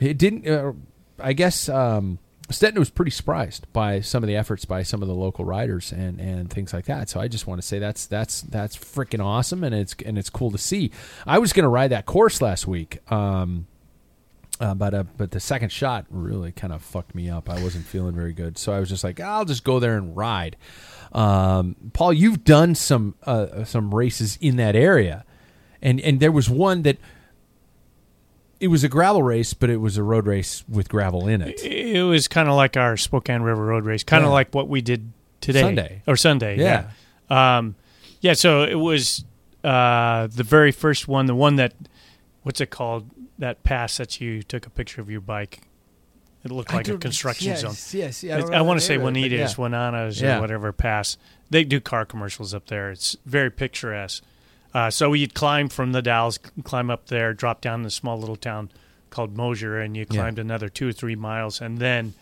Speaker 1: it didn't. Uh, I guess um, Stetton was pretty surprised by some of the efforts by some of the local riders and, and things like that. So I just want to say that's that's that's freaking awesome and it's and it's cool to see. I was going to ride that course last week. Um, uh, but uh, but the second shot really kind of fucked me up. I wasn't feeling very good, so I was just like, I'll just go there and ride. Um, Paul, you've done some uh, some races in that area, and and there was one that it was a gravel race, but it was a road race with gravel in it.
Speaker 2: it was kind of like our Spokane River Road race, kind of
Speaker 1: Yeah.
Speaker 2: like what we did today,
Speaker 1: Sunday.
Speaker 2: or Sunday.
Speaker 1: Yeah.
Speaker 2: yeah. Um, yeah. So it was uh, the very first one, the one that what's it called? That pass that you took a picture of your bike. It looked like a construction zone.
Speaker 1: Yes,
Speaker 2: I, I want to say Juanitas, Juananas,
Speaker 1: Yeah.
Speaker 2: or whatever pass. They do car commercials up there. It's very picturesque. Uh, so you'd climb from the Dalles, climb up there, drop down in a small little town called Mosier, and you
Speaker 1: Yeah.
Speaker 2: climbed another two or three miles, and then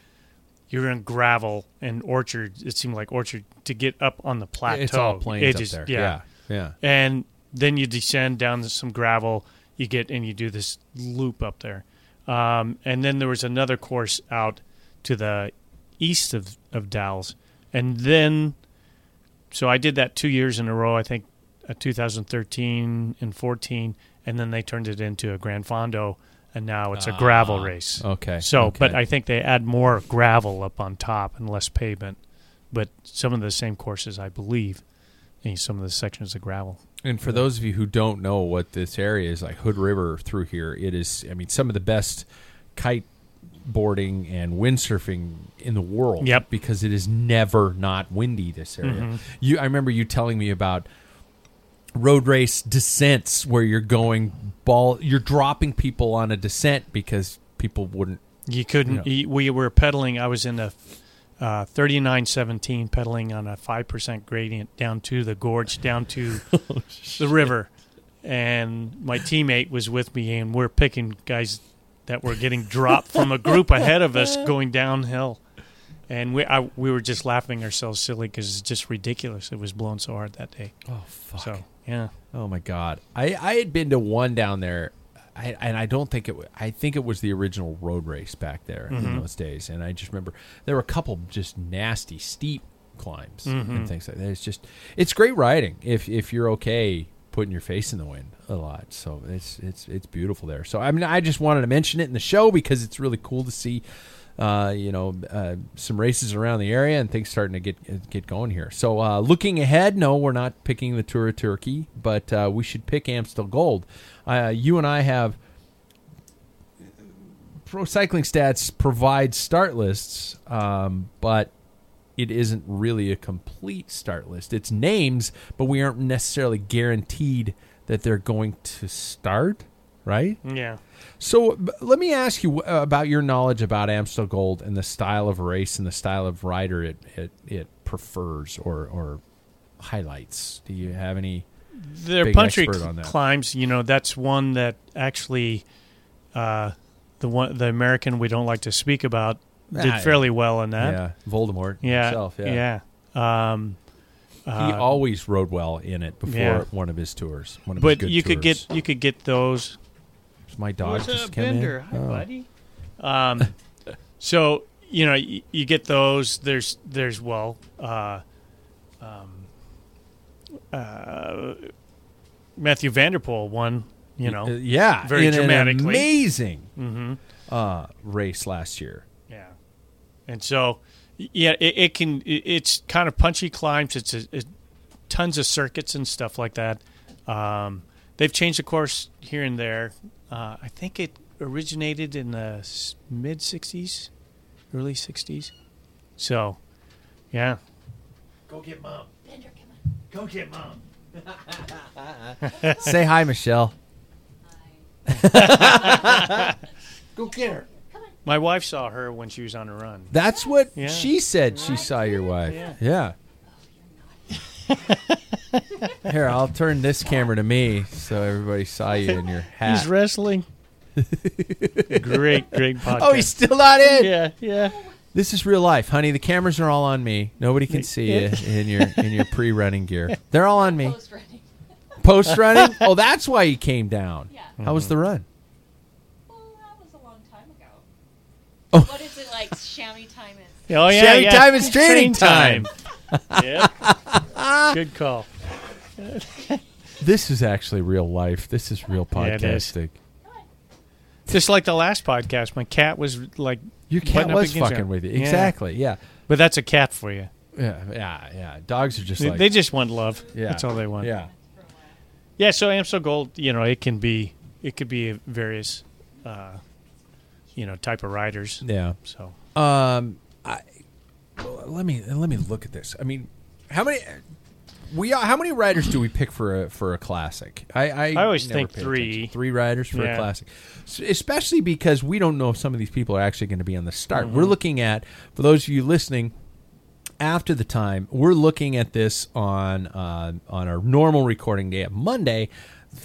Speaker 2: you're in gravel and orchard. It seemed like orchard to get up on the plateau.
Speaker 1: It's all plains
Speaker 2: It
Speaker 1: up
Speaker 2: is-
Speaker 1: there.
Speaker 2: Yeah.
Speaker 1: yeah, yeah.
Speaker 2: and then you descend down to some gravel. You get and you do this loop up there, um, and then there was another course out to the east of of Dalles, and then so I did that two years in a row. I think uh, 2013 and 14, and then they turned it into a Grand Fondo, and now it's a gravel race.
Speaker 1: Okay.
Speaker 2: So,
Speaker 1: okay.
Speaker 2: but I think they add more gravel up on top and less pavement, but some of the same courses, I believe, and some of the sections of gravel.
Speaker 1: And for those of you who don't know what this area is like, Hood River through here, it is. I mean, some of the best kite boarding and windsurfing in the world.
Speaker 2: Yep.
Speaker 1: Because it is never not windy. This area. Mm-hmm. You, I remember you telling me about road race descents where you're going ball. You're dropping people on a descent because people wouldn't.
Speaker 2: You couldn't.
Speaker 1: Yeah.
Speaker 2: y- We were pedaling. I was in a uh, 3917 pedaling on a 5% gradient down to the gorge, down to the river. And my teammate was with me, and we're picking guys that were getting dropped from a group ahead of us going downhill. And we I, we were just laughing ourselves silly because it's just ridiculous. It was blowing so hard that day.
Speaker 1: Oh fuck.
Speaker 2: So, yeah.
Speaker 1: Oh my god. I I had been to one down there. I, and I don't think it. I think it was the original road race back there in mm-hmm. those days. And I just remember there were a couple just nasty steep climbs and mm-hmm. things like that. It's just it's great riding if if you're okay putting your face in the wind a lot. So it's it's it's beautiful there. So I mean I just wanted to mention it in the show because it's really cool to see uh, you know, uh, some races around the area and things starting to get get going here. So, uh, looking ahead, no, we're not picking the Tour of Turkey, but uh, we should pick Amstel Gold. Uh, you and I have Pro Cycling Stats provide start lists, um, but it isn't really a complete start list. It's names, but we aren't necessarily guaranteed that they're going to start. Right?
Speaker 2: Yeah.
Speaker 1: So let me ask you uh, about your knowledge about Amstel Gold and the style of race and the style of rider it it, it prefers or or highlights. Do you have any?
Speaker 2: Their country climbs, you know, that's one that actually uh, the one the American we don't like to speak about did
Speaker 1: Ah,
Speaker 2: fairly well in that.
Speaker 1: yeah, Voldemort
Speaker 2: Yeah.
Speaker 1: himself. Yeah,
Speaker 2: yeah. Um,
Speaker 1: he
Speaker 2: uh,
Speaker 1: always rode well in it before
Speaker 2: Yeah.
Speaker 1: one of his tours. One of his
Speaker 2: but
Speaker 1: good
Speaker 2: you could get you could get those.
Speaker 1: My dog
Speaker 2: What's
Speaker 1: just
Speaker 2: up,
Speaker 1: came in.
Speaker 2: Hi,
Speaker 1: Oh.
Speaker 2: buddy. Um, so you know you, you get those. There's there's well, uh, um, uh, Mathieu van der Poel won. You know,
Speaker 1: Uh, yeah,
Speaker 2: very
Speaker 1: in an
Speaker 2: dramatically.
Speaker 1: amazing
Speaker 2: hmm
Speaker 1: uh, race last year.
Speaker 2: Yeah, and so yeah, it, it can. It, it's kind of punchy climbs. It's a, it, tons of circuits and stuff like that. Um, they've changed the course here and there. Uh, I think it originated in the mid '60s, early '60s. So, yeah,
Speaker 1: Go get mom. Go get mom. Say hi, Michelle. Hi. Go get her.
Speaker 2: my wife saw her when she was on a run.
Speaker 1: That's what
Speaker 2: Yeah.
Speaker 1: she said. She saw your wife.
Speaker 2: Yeah.
Speaker 1: Yeah. Here, I'll turn this camera to me so everybody saw you in your hat.
Speaker 2: He's wrestling. great, great podcast.
Speaker 1: oh, he's still not in.
Speaker 2: yeah, yeah.
Speaker 1: This is real life, honey. The cameras are all on me. Nobody can see you in your in your pre-running gear. They're all on me.
Speaker 3: Post running.
Speaker 1: Post running. Oh, that's why you came down.
Speaker 3: Yeah.
Speaker 1: How was the run?
Speaker 3: Well, that was a long time ago.
Speaker 1: Oh.
Speaker 3: What is it like? Chamois time is.
Speaker 2: Oh yeah,
Speaker 1: Shaving
Speaker 2: yeah.
Speaker 1: time is training
Speaker 2: Train yep. Good call.
Speaker 1: This is actually real life. This is real
Speaker 2: Yeah, it is.
Speaker 1: podcasting.
Speaker 2: Just like the last podcast, my cat was like,
Speaker 1: Your cat
Speaker 2: up
Speaker 1: was
Speaker 2: against
Speaker 1: fucking
Speaker 2: you.
Speaker 1: with you.
Speaker 2: Yeah.
Speaker 1: Exactly. Yeah.
Speaker 2: But that's a cat for you.
Speaker 1: Yeah. Yeah. Yeah. Dogs are just
Speaker 2: They,
Speaker 1: like
Speaker 2: they just want love.
Speaker 1: yeah.
Speaker 2: That's all they want.
Speaker 1: Yeah.
Speaker 2: Yeah. So Amstel Gold, you know, it can be, it could be various, uh, you know, type of riders.
Speaker 1: Yeah.
Speaker 2: So
Speaker 1: Um, I well, let me let me look at this. I mean, how many we are, how many riders do we pick for a for a classic? I I,
Speaker 2: I always think three.
Speaker 1: attention. three riders for a classic, S- especially because we don't know if some of these people are actually going to be on the start.
Speaker 2: Mm-hmm.
Speaker 1: We're looking at for those of you listening. After the time, we're looking at this on uh, on our normal recording day of Monday.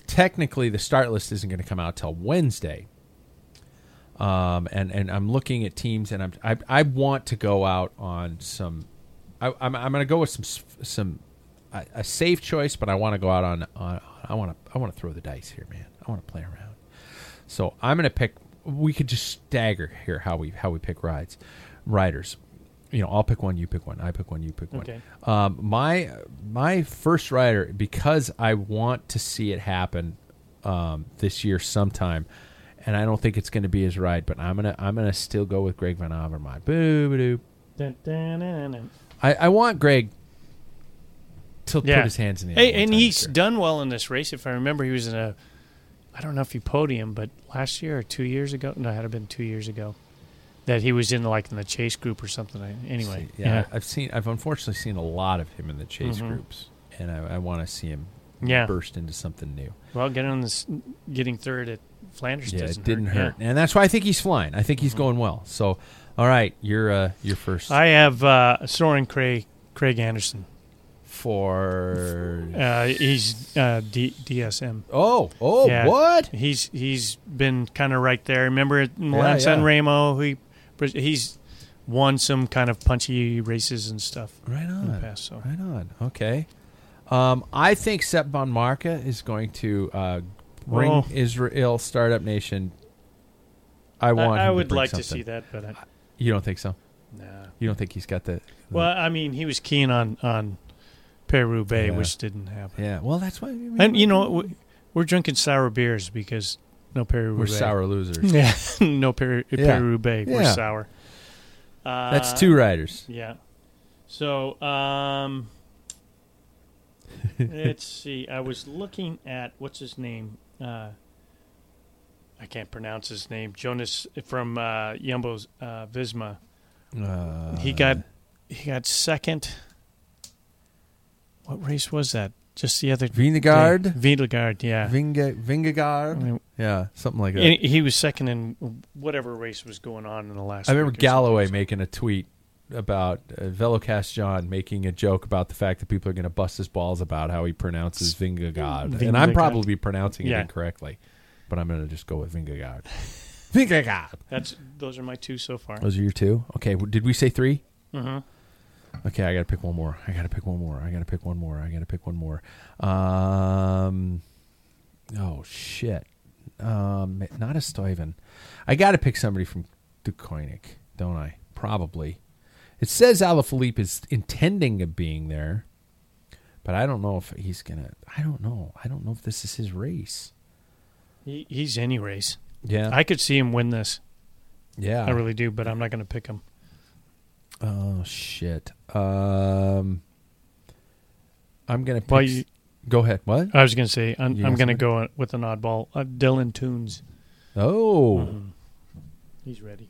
Speaker 1: Technically, the start list isn't going to come out till Wednesday um, and and I'm looking at teams, and I'm I, I want to go out on some. I, I'm I'm going to go with some some a, a safe choice, but I want to go out on, on I want to I want to throw the dice here, man. I want to play around. So I'm going to pick. We could just stagger here how we how we pick rides, riders. You know, I'll pick one, you pick one, I pick one, you pick one. Um, my my first rider because I want to see it happen um, this year sometime, and I don't think it's going to be his ride, but I'm gonna I'm gonna still go with Greg Van Avermaet. Boo boo. I, I want Greg to
Speaker 2: Yeah.
Speaker 1: put his hands in the air.
Speaker 2: Hey, and he's
Speaker 1: year.
Speaker 2: done well in this race. If I remember, he was in a, I don't know if he podium, but last year or two years ago, no, it had been two years ago, that he was in like in the chase group or something. Anyway,
Speaker 1: See, yeah, I've seen I've unfortunately seen a lot of him in the chase
Speaker 2: Mhm.
Speaker 1: groups, and I, I want to see him
Speaker 2: Yeah.
Speaker 1: burst into something new.
Speaker 2: Well, getting on this, getting third at Flanders
Speaker 1: Yeah,
Speaker 2: doesn't
Speaker 1: it didn't
Speaker 2: hurt.
Speaker 1: hurt, and that's why I think he's flying. I think he's going well. So, all right, you're uh, you're first
Speaker 2: I have uh, Soren Kragh Kragh Andersen.
Speaker 1: For.
Speaker 2: Uh, he's uh, D- DSM.
Speaker 1: oh, oh,
Speaker 2: Yeah.
Speaker 1: what?
Speaker 2: He's he's been kind of right there. Remember in
Speaker 1: Yeah,
Speaker 2: Milan San
Speaker 1: yeah.
Speaker 2: Remo, he he's won some kind of punchy races and stuff
Speaker 1: Right
Speaker 2: in the
Speaker 1: on.
Speaker 2: past. So
Speaker 1: Right on. Okay. Um, I think Sep Vanmarcke is going to uh, bring
Speaker 2: Oh.
Speaker 1: Israel Startup Nation. I
Speaker 2: I,
Speaker 1: want.
Speaker 2: I
Speaker 1: him
Speaker 2: would like to see that, but I,
Speaker 1: You don't think so?
Speaker 2: nah.
Speaker 1: You don't think he's got the? the-
Speaker 2: Well, I mean, he was keen on on Peru Bay,
Speaker 1: Yeah.
Speaker 2: which didn't happen.
Speaker 1: yeah. Well, that's why.
Speaker 2: And you know, we- we're drinking sour beers because no Peru.
Speaker 1: we're
Speaker 2: Bay.
Speaker 1: sour losers.
Speaker 2: Yeah, no Peru,
Speaker 1: Yeah.
Speaker 2: Peru Bay. We're sour. Uh,
Speaker 1: That's two riders.
Speaker 2: Yeah. So, um, let's see. I was looking at what's his name. Uh, I can't pronounce his name. Jonas from uh, Jumbo's uh, Visma.
Speaker 1: Uh,
Speaker 2: He got he got second. What race was that? Just the other
Speaker 1: Vingegaard?
Speaker 2: day. Vingegaard, yeah.
Speaker 1: Vinge, Vingegaard. Yeah, something like that.
Speaker 2: He was second in whatever race was going on in the last.
Speaker 1: I remember
Speaker 2: week or something.
Speaker 1: Galloway making a tweet about uh, Velocast John making a joke about the fact that people are going to bust his balls about how he pronounces Vingegaard, and I'm
Speaker 2: Vingegaard.
Speaker 1: probably pronouncing it incorrectly, but I'm going to just go with Vingegaard. Vingegaard.
Speaker 2: That's those are my two so far.
Speaker 1: Those are your two. Okay, did we say three?
Speaker 2: hmm
Speaker 1: Okay, I got to pick one more. I got to pick one more. I got to pick one more. I got to pick one more. Um, oh shit. Um, not a Stuyven. I got to pick somebody from Deceuninck, don't I? Probably. It says Alaphilippe is intending of being there, but I don't know if he's gonna. I don't know. I don't know if this is his race.
Speaker 2: He, he's any race.
Speaker 1: Yeah,
Speaker 2: I could see him win this.
Speaker 1: yeah.
Speaker 2: I really do, but I'm not going to pick him.
Speaker 1: Oh shit. Um, I'm gonna. Pick,
Speaker 2: Well, you-
Speaker 1: go ahead. What?
Speaker 2: I was going to say I'm, I'm to go with an oddball. Uh, Dylan Teuns.
Speaker 1: Oh.
Speaker 2: Mhm. He's ready.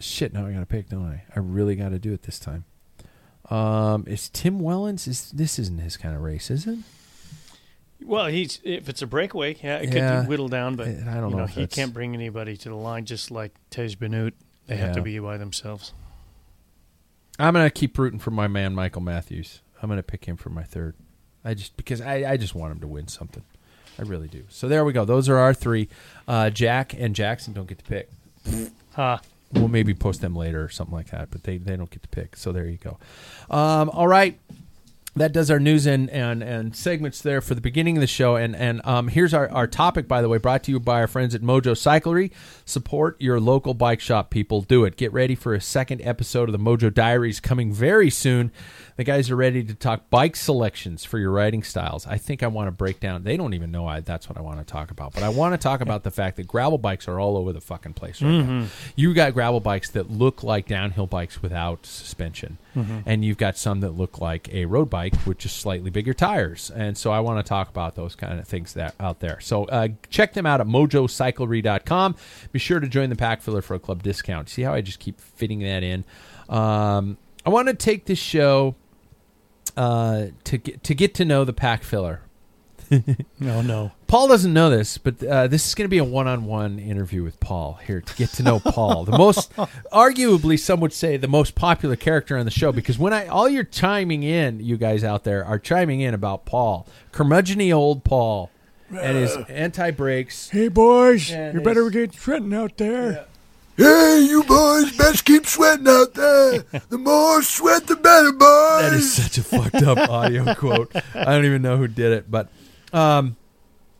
Speaker 1: Shit, now I got to pick, don't I? I really got to do it this time. Um, is Tim Wellens? Is this isn't his kind of race, is it?
Speaker 2: Well, he's if it's a breakaway, yeah, it
Speaker 1: Yeah.
Speaker 2: could whittle down, but
Speaker 1: I don't
Speaker 2: you
Speaker 1: know
Speaker 2: know he
Speaker 1: that's-
Speaker 2: can't bring anybody to the line. Just like Tiesj Benoot, they have to be by themselves.
Speaker 1: I'm gonna keep rooting for my man Michael Matthews. I'm gonna pick him for my third. I just because I, I just want him to win something. I really do. So there we go. Those are our three. Uh, Jack and Jackson don't get to pick.
Speaker 2: Ha!
Speaker 1: We'll maybe post them later or something like that, but they, they don't get to pick. So there you go. Um, all right. That does our news and, and, and segments there for the beginning of the show. And, and um, here's our, our topic, by the way, brought to you by our friends at Mojo Cyclery. Support your local bike shop, people. Do it. Get ready for a second episode of the Mojo Diaries coming very soon. The guys are ready to talk bike selections for your riding styles. I think I want to break down. They don't even know I, that's what I want to talk about, but I want to talk about the fact that gravel bikes are all over the fucking place right now. You got gravel bikes that look like downhill bikes without suspension, and you've got some that look like a road bike with just slightly bigger tires. And so I want to talk about those kind of things that out there. So uh, check them out at mojocyclery.com. Be sure to join the pack filler for a club discount. See how I just keep fitting that in. Um, I want to take this show uh, to get to get to know the pack filler.
Speaker 2: No, no.
Speaker 1: Paul doesn't know this, but uh, this is going to be a one-on-one interview with Paul here to get to know Paul, the most, arguably, some would say the most popular character on the show. Because when I, all you're chiming in, you guys out there are chiming in about Paul, curmudgeony old Paul, and his anti-brakes.
Speaker 2: Hey, boys, you better get sweating out there.
Speaker 4: Hey, you boys, best keep sweating out there. The more sweat, the better, boys.
Speaker 1: That is such a fucked up audio quote. I don't even know who did it, but um,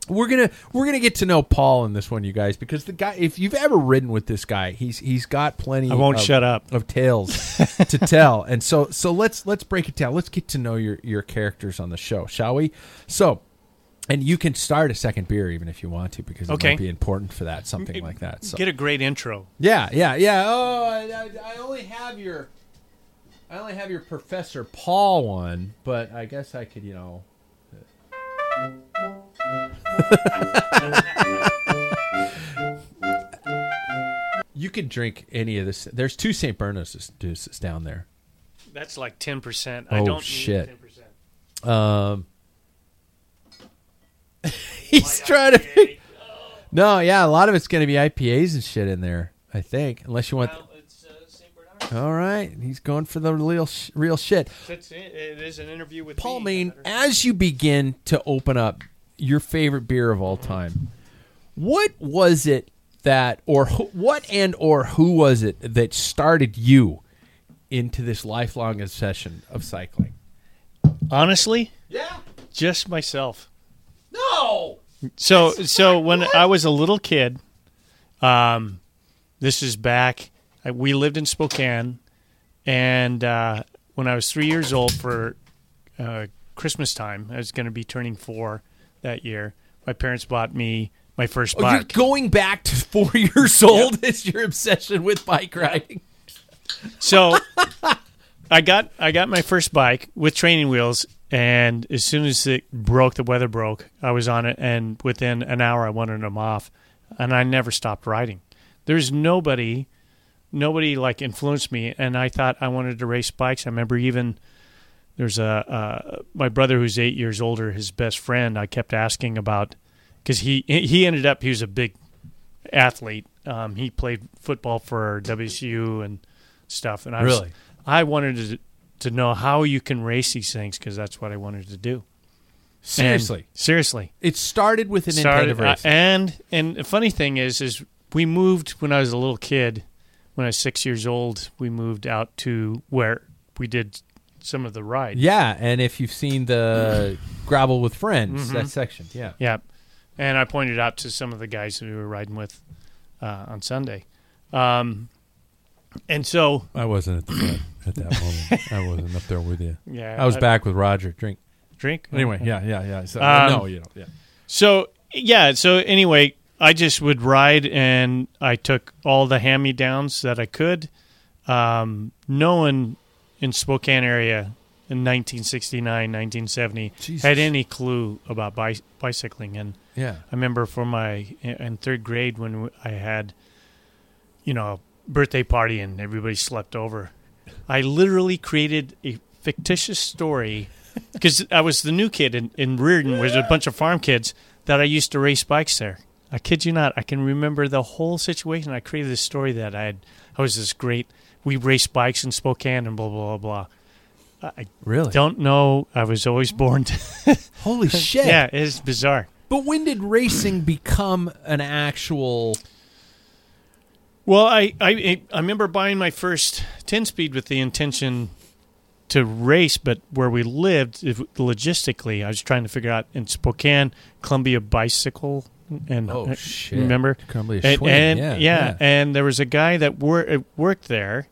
Speaker 1: we're gonna we're gonna get to know Paul in this one, you guys, because the guy. If you've ever ridden with this guy, he's he's got plenty.
Speaker 2: I won't
Speaker 1: of,
Speaker 2: shut up.
Speaker 1: of tales to tell, and so so let's let's break it down. Let's get to know your your characters on the show, shall we? So. And you can start a second beer even if you want to, because it
Speaker 2: Okay.
Speaker 1: might be important for that, something like that. So
Speaker 2: Get a great intro.
Speaker 1: yeah, yeah, yeah. Oh, I, I, I only have your, I only have your Professor Paul one, but I guess I could, you know. you could drink any of this. There's two St. Bernard's down there.
Speaker 2: That's like 10%. I
Speaker 1: Oh,
Speaker 2: don't
Speaker 1: shit.
Speaker 2: 10%.
Speaker 1: Um, he's trying to. No, yeah, a lot of it's going to be IPAs and shit in there. I think, unless you want.
Speaker 2: Well, it's uh, St. Bernard.
Speaker 1: All right, he's going for the real sh- real shit.
Speaker 2: That's it. It is an interview with
Speaker 1: Paul
Speaker 2: me.
Speaker 1: Main, as you begin to open up your favorite beer of all time, what was it that, or who, what and or who was it that started you into this lifelong obsession of cycling?
Speaker 2: Honestly,
Speaker 1: Yeah.
Speaker 2: just myself.
Speaker 1: No.
Speaker 2: So so when I was a little kid, um, this is back. I, we lived in Spokane, and uh, when I was three years old for uh, Christmas time, I was going to be turning four that year. My parents bought me my first
Speaker 1: Oh, you're
Speaker 2: bike.
Speaker 1: going back to four years old. Is your obsession with bike riding?
Speaker 2: So I got I got my first bike with training wheels, and as soon as it broke, the weather broke. I was on it, and within an hour, I wanted them off, and I never stopped riding. There's nobody, nobody like influenced me, and I thought I wanted to race bikes. I remember even there's a uh, my brother who's eight years older, his best friend. I kept asking about because he he ended up he was a big athlete. Um, he played football for WSU and stuff, and I was,
Speaker 1: Really?
Speaker 2: I wanted to to know how you can race these things because that's what I wanted to do. And-
Speaker 1: Seriously,
Speaker 2: seriously.
Speaker 1: it started with an
Speaker 2: Started, uh, and and the funny thing is, is we moved when I was a little kid. When I was six years old, we moved out to where we did some of the ride.
Speaker 1: yeah, and if you've seen the gravel with friends,
Speaker 2: Mm-hmm.
Speaker 1: that section, yeah.
Speaker 2: Yeah, and I pointed out to some of the guys who we were riding with uh, on Sunday, um, and so
Speaker 1: I wasn't at the front at that moment. I wasn't up there with you.
Speaker 2: yeah,
Speaker 1: I was back with Roger. Drink.
Speaker 2: Drink
Speaker 1: Anyway, yeah, yeah, yeah. So,
Speaker 2: Um,
Speaker 1: no, you know, yeah.
Speaker 2: So yeah, so anyway, I just would ride, and I took all the hand me downs that I could. Um, no one in Spokane area in 1969, 1970
Speaker 1: Jesus.
Speaker 2: had any clue about bi- bicycling, and
Speaker 1: Yeah.
Speaker 2: I remember for my in third grade when I had, you know, a birthday party and everybody slept over. I literally created a fictitious story because I was the new kid in, in Reardan, where there's a bunch of farm kids that I used to race bikes there. I kid you not. I can remember the whole situation. I created this story that I had. I was this great. We raced bikes in Spokane and blah blah blah blah. I
Speaker 1: Really?
Speaker 2: don't know. I was always born. To,
Speaker 1: Holy shit.
Speaker 2: yeah, it's bizarre.
Speaker 1: But when did racing become an actual.
Speaker 2: Well, I, I I remember buying my first ten speed with the intention to race, but where we lived, if, logistically, I was trying to figure out in Spokane, Columbia Bicycle, and
Speaker 1: Oh, shit.
Speaker 2: remember
Speaker 1: Columbia
Speaker 2: and,
Speaker 1: Swing,
Speaker 2: and
Speaker 1: yeah, yeah.
Speaker 2: and there was a guy that wor- uh, worked there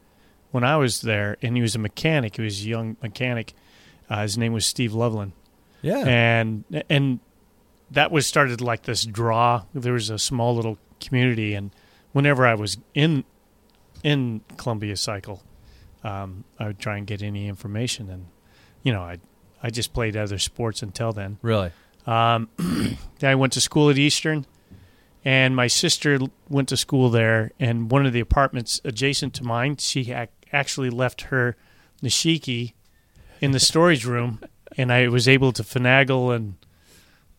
Speaker 2: when I was there, and he was a mechanic. He was a young mechanic. Uh, his name was Steve Loveland
Speaker 1: Yeah.
Speaker 2: and and that was started like this draw. There was a small little community, and whenever I was in in Columbia Cycle, um, I would try and get any information, and you know, I I just played other sports until then.
Speaker 1: really?
Speaker 2: Um, I went to school at Eastern, and my sister went to school there. And one of the apartments adjacent to mine, she ac- actually left her Nishiki in the storage room, and I was able to finagle and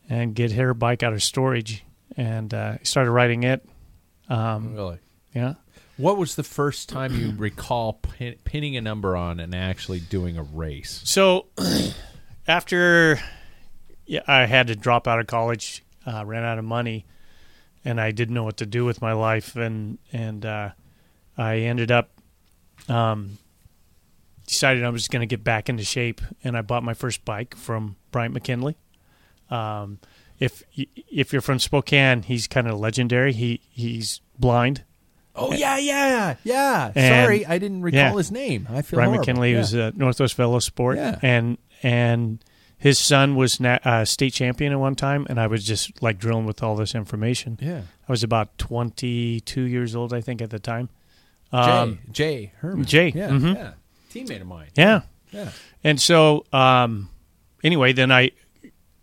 Speaker 2: and get her bike out of storage, and uh, started riding it. Um,
Speaker 1: Really?
Speaker 2: yeah.
Speaker 1: What was the first time you recall pin, pinning a number on and actually doing a race?
Speaker 2: So after yeah, I had to drop out of college, uh, ran out of money, and I didn't know what to do with my life, and and uh, I ended up um, decided I was going to get back into shape, and I bought my first bike from Bryant McKinley. Um, if if you're from Spokane, he's kind of legendary. He he's blind.
Speaker 1: Oh yeah, yeah, yeah.
Speaker 2: And-
Speaker 1: Sorry, I didn't recall
Speaker 2: yeah.
Speaker 1: his name. I feel like
Speaker 2: Brian
Speaker 1: horrible.
Speaker 2: McKinley
Speaker 1: yeah.
Speaker 2: was a Northwest Velosport,
Speaker 1: Yeah.
Speaker 2: and and his son was na- uh, state champion at one time, and I was just like drilling with all this information.
Speaker 1: yeah.
Speaker 2: I was about twenty two years old, I think, at the time.
Speaker 1: Jay,
Speaker 2: Um,
Speaker 1: Jay Herman.
Speaker 2: Jay,
Speaker 1: yeah,
Speaker 2: mhm.
Speaker 1: yeah. Teammate of mine.
Speaker 2: yeah,
Speaker 1: Yeah.
Speaker 2: and so um, anyway, then I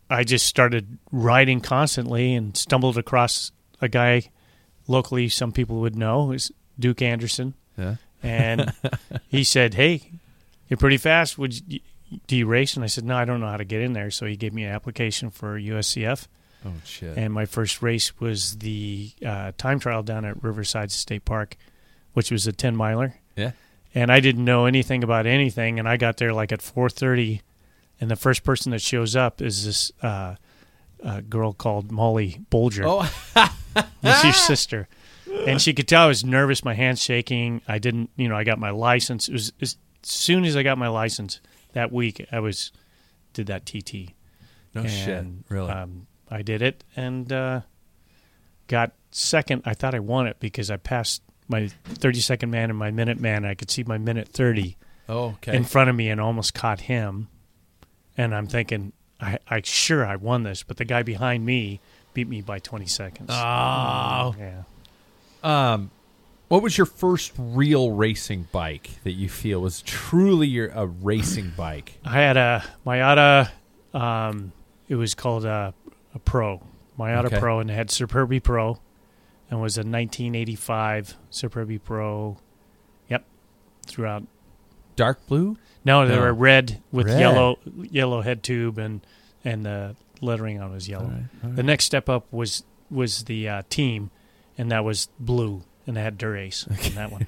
Speaker 2: I just started riding constantly and stumbled across a guy locally. Some people would know is Duke Anderson.
Speaker 1: Yeah.
Speaker 2: and he said, "Hey, you're pretty fast. Would you, do you race?" And I said, "No, I don't know how to get in there." So he gave me an application for USCF,
Speaker 1: Oh shit.
Speaker 2: and my first race was the uh, time trial down at Riverside State Park, which was a ten miler.
Speaker 1: yeah.
Speaker 2: And I didn't know anything about anything, and I got there like at four thirty, and the first person that shows up is this uh, uh, girl called Molly Bolger.
Speaker 1: Oh,
Speaker 2: That's your sister. And she could tell I was nervous, my hands shaking. I didn't, you know, I got my license. It was as soon as I got my license that week, I was did that TT.
Speaker 1: no
Speaker 2: and,
Speaker 1: shit. Really?
Speaker 2: Um, I did it and uh, got second. I thought I won it because I passed my 30 second man and my minute man. I could see my minute 30
Speaker 1: oh, okay.
Speaker 2: in front of me and almost caught him. And I'm thinking, I, I sure I won this, but the guy behind me beat me by 20 seconds.
Speaker 1: oh.
Speaker 2: yeah.
Speaker 1: Um, what was your first real racing bike that you feel was truly your a racing bike?
Speaker 2: I had a Miyata. Um, it was called a, a Pro, Miyata
Speaker 1: Okay.
Speaker 2: Pro, and it had Superbe Pro, and was a 1985 Superbe Pro. Yep, throughout.
Speaker 1: Dark blue?
Speaker 2: No, they
Speaker 1: No.
Speaker 2: were red with
Speaker 1: Red.
Speaker 2: yellow yellow head tube and and the lettering on it was yellow. The next step up was was the uh, team, and that was blue, and it had Dura-Ace in that one.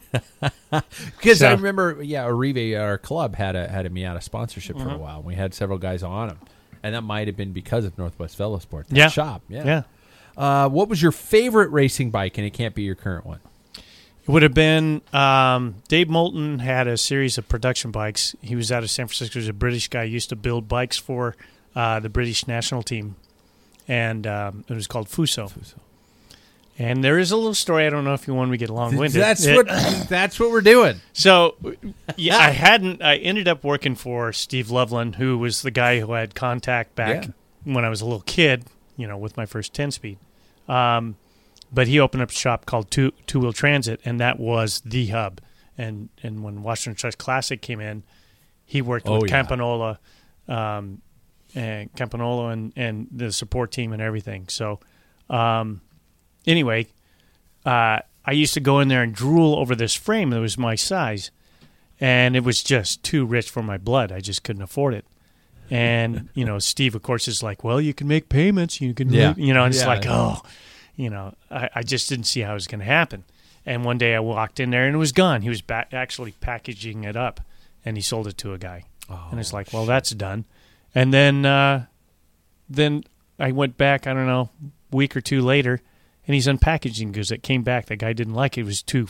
Speaker 1: Because I remember, yeah, Orive, our club had a had a Miyata sponsorship for a
Speaker 2: Mm-hmm.
Speaker 1: while. We had several guys on them, and that might have been because of Northwest Velosport. that
Speaker 2: Yeah.
Speaker 1: shop. Yeah.
Speaker 2: yeah.
Speaker 1: Uh, what was your favorite racing bike? And it can't be your current one.
Speaker 2: It would have been um, Dave Moulton had a series of production bikes. He was out of San Francisco. He was a British guy. He used to build bikes for uh, the British national team, and um, it was called Fuso. And there is a little story. I don't know if you want me to get long winded.
Speaker 1: That's what that's what we're doing.
Speaker 2: So, yeah, I hadn't. I ended up working for Steve Loveland, who was the guy who I had contact back
Speaker 1: Yeah.
Speaker 2: when I was a little kid. You know, with my first ten speed. Um, but he opened up a shop called Two Two Wheel Transit, and that was the hub. And and when Washington Trust Classic came in, he worked
Speaker 1: Oh,
Speaker 2: with
Speaker 1: yeah.
Speaker 2: Campagnolo, um, and Campagnolo and and the support team and everything. So, um, anyway, uh, I used to go in there and drool over this frame that was my size, and it was just too rich for my blood. I just couldn't afford it. And you know, Steve, of course, is like, "Well, you can make payments. You can,
Speaker 1: Yeah.
Speaker 2: you know." And it's
Speaker 1: Yeah.
Speaker 2: like, oh, you know, I, I just didn't see how it was going to happen. And one day I walked in there and it was gone. He was ba- actually packaging it up, and he sold it to a guy. and it's like, well, that's done. And then, uh, then I went back. I don't know, week or two later, and he's unpackaging because it came back. The guy didn't like it. It was too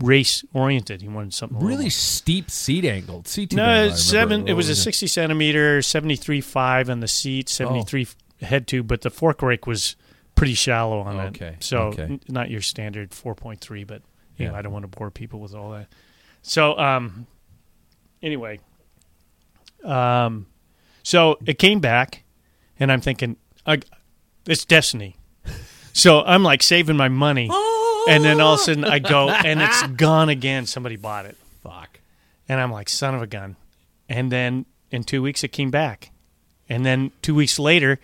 Speaker 2: race oriented. He wanted something little
Speaker 1: Really steep seat angle. Seat
Speaker 2: no,
Speaker 1: angle,
Speaker 2: seven. It was a sixty centimeter, seventy three five on the seat, seventy three head tube, but the fork rake was pretty shallow on
Speaker 1: Okay,
Speaker 2: it. So
Speaker 1: okay.
Speaker 2: n- not your standard four point three, but you know I don't want to bore people with all that. So um, anyway, um, so it came back, and I'm thinking, I, it's destiny. So I'm like saving my money, and then all of a sudden I go and it's gone again. Somebody bought it.
Speaker 1: Fuck.
Speaker 2: And I'm like, son of a gun. And then in two weeks, it came back. And then two weeks later,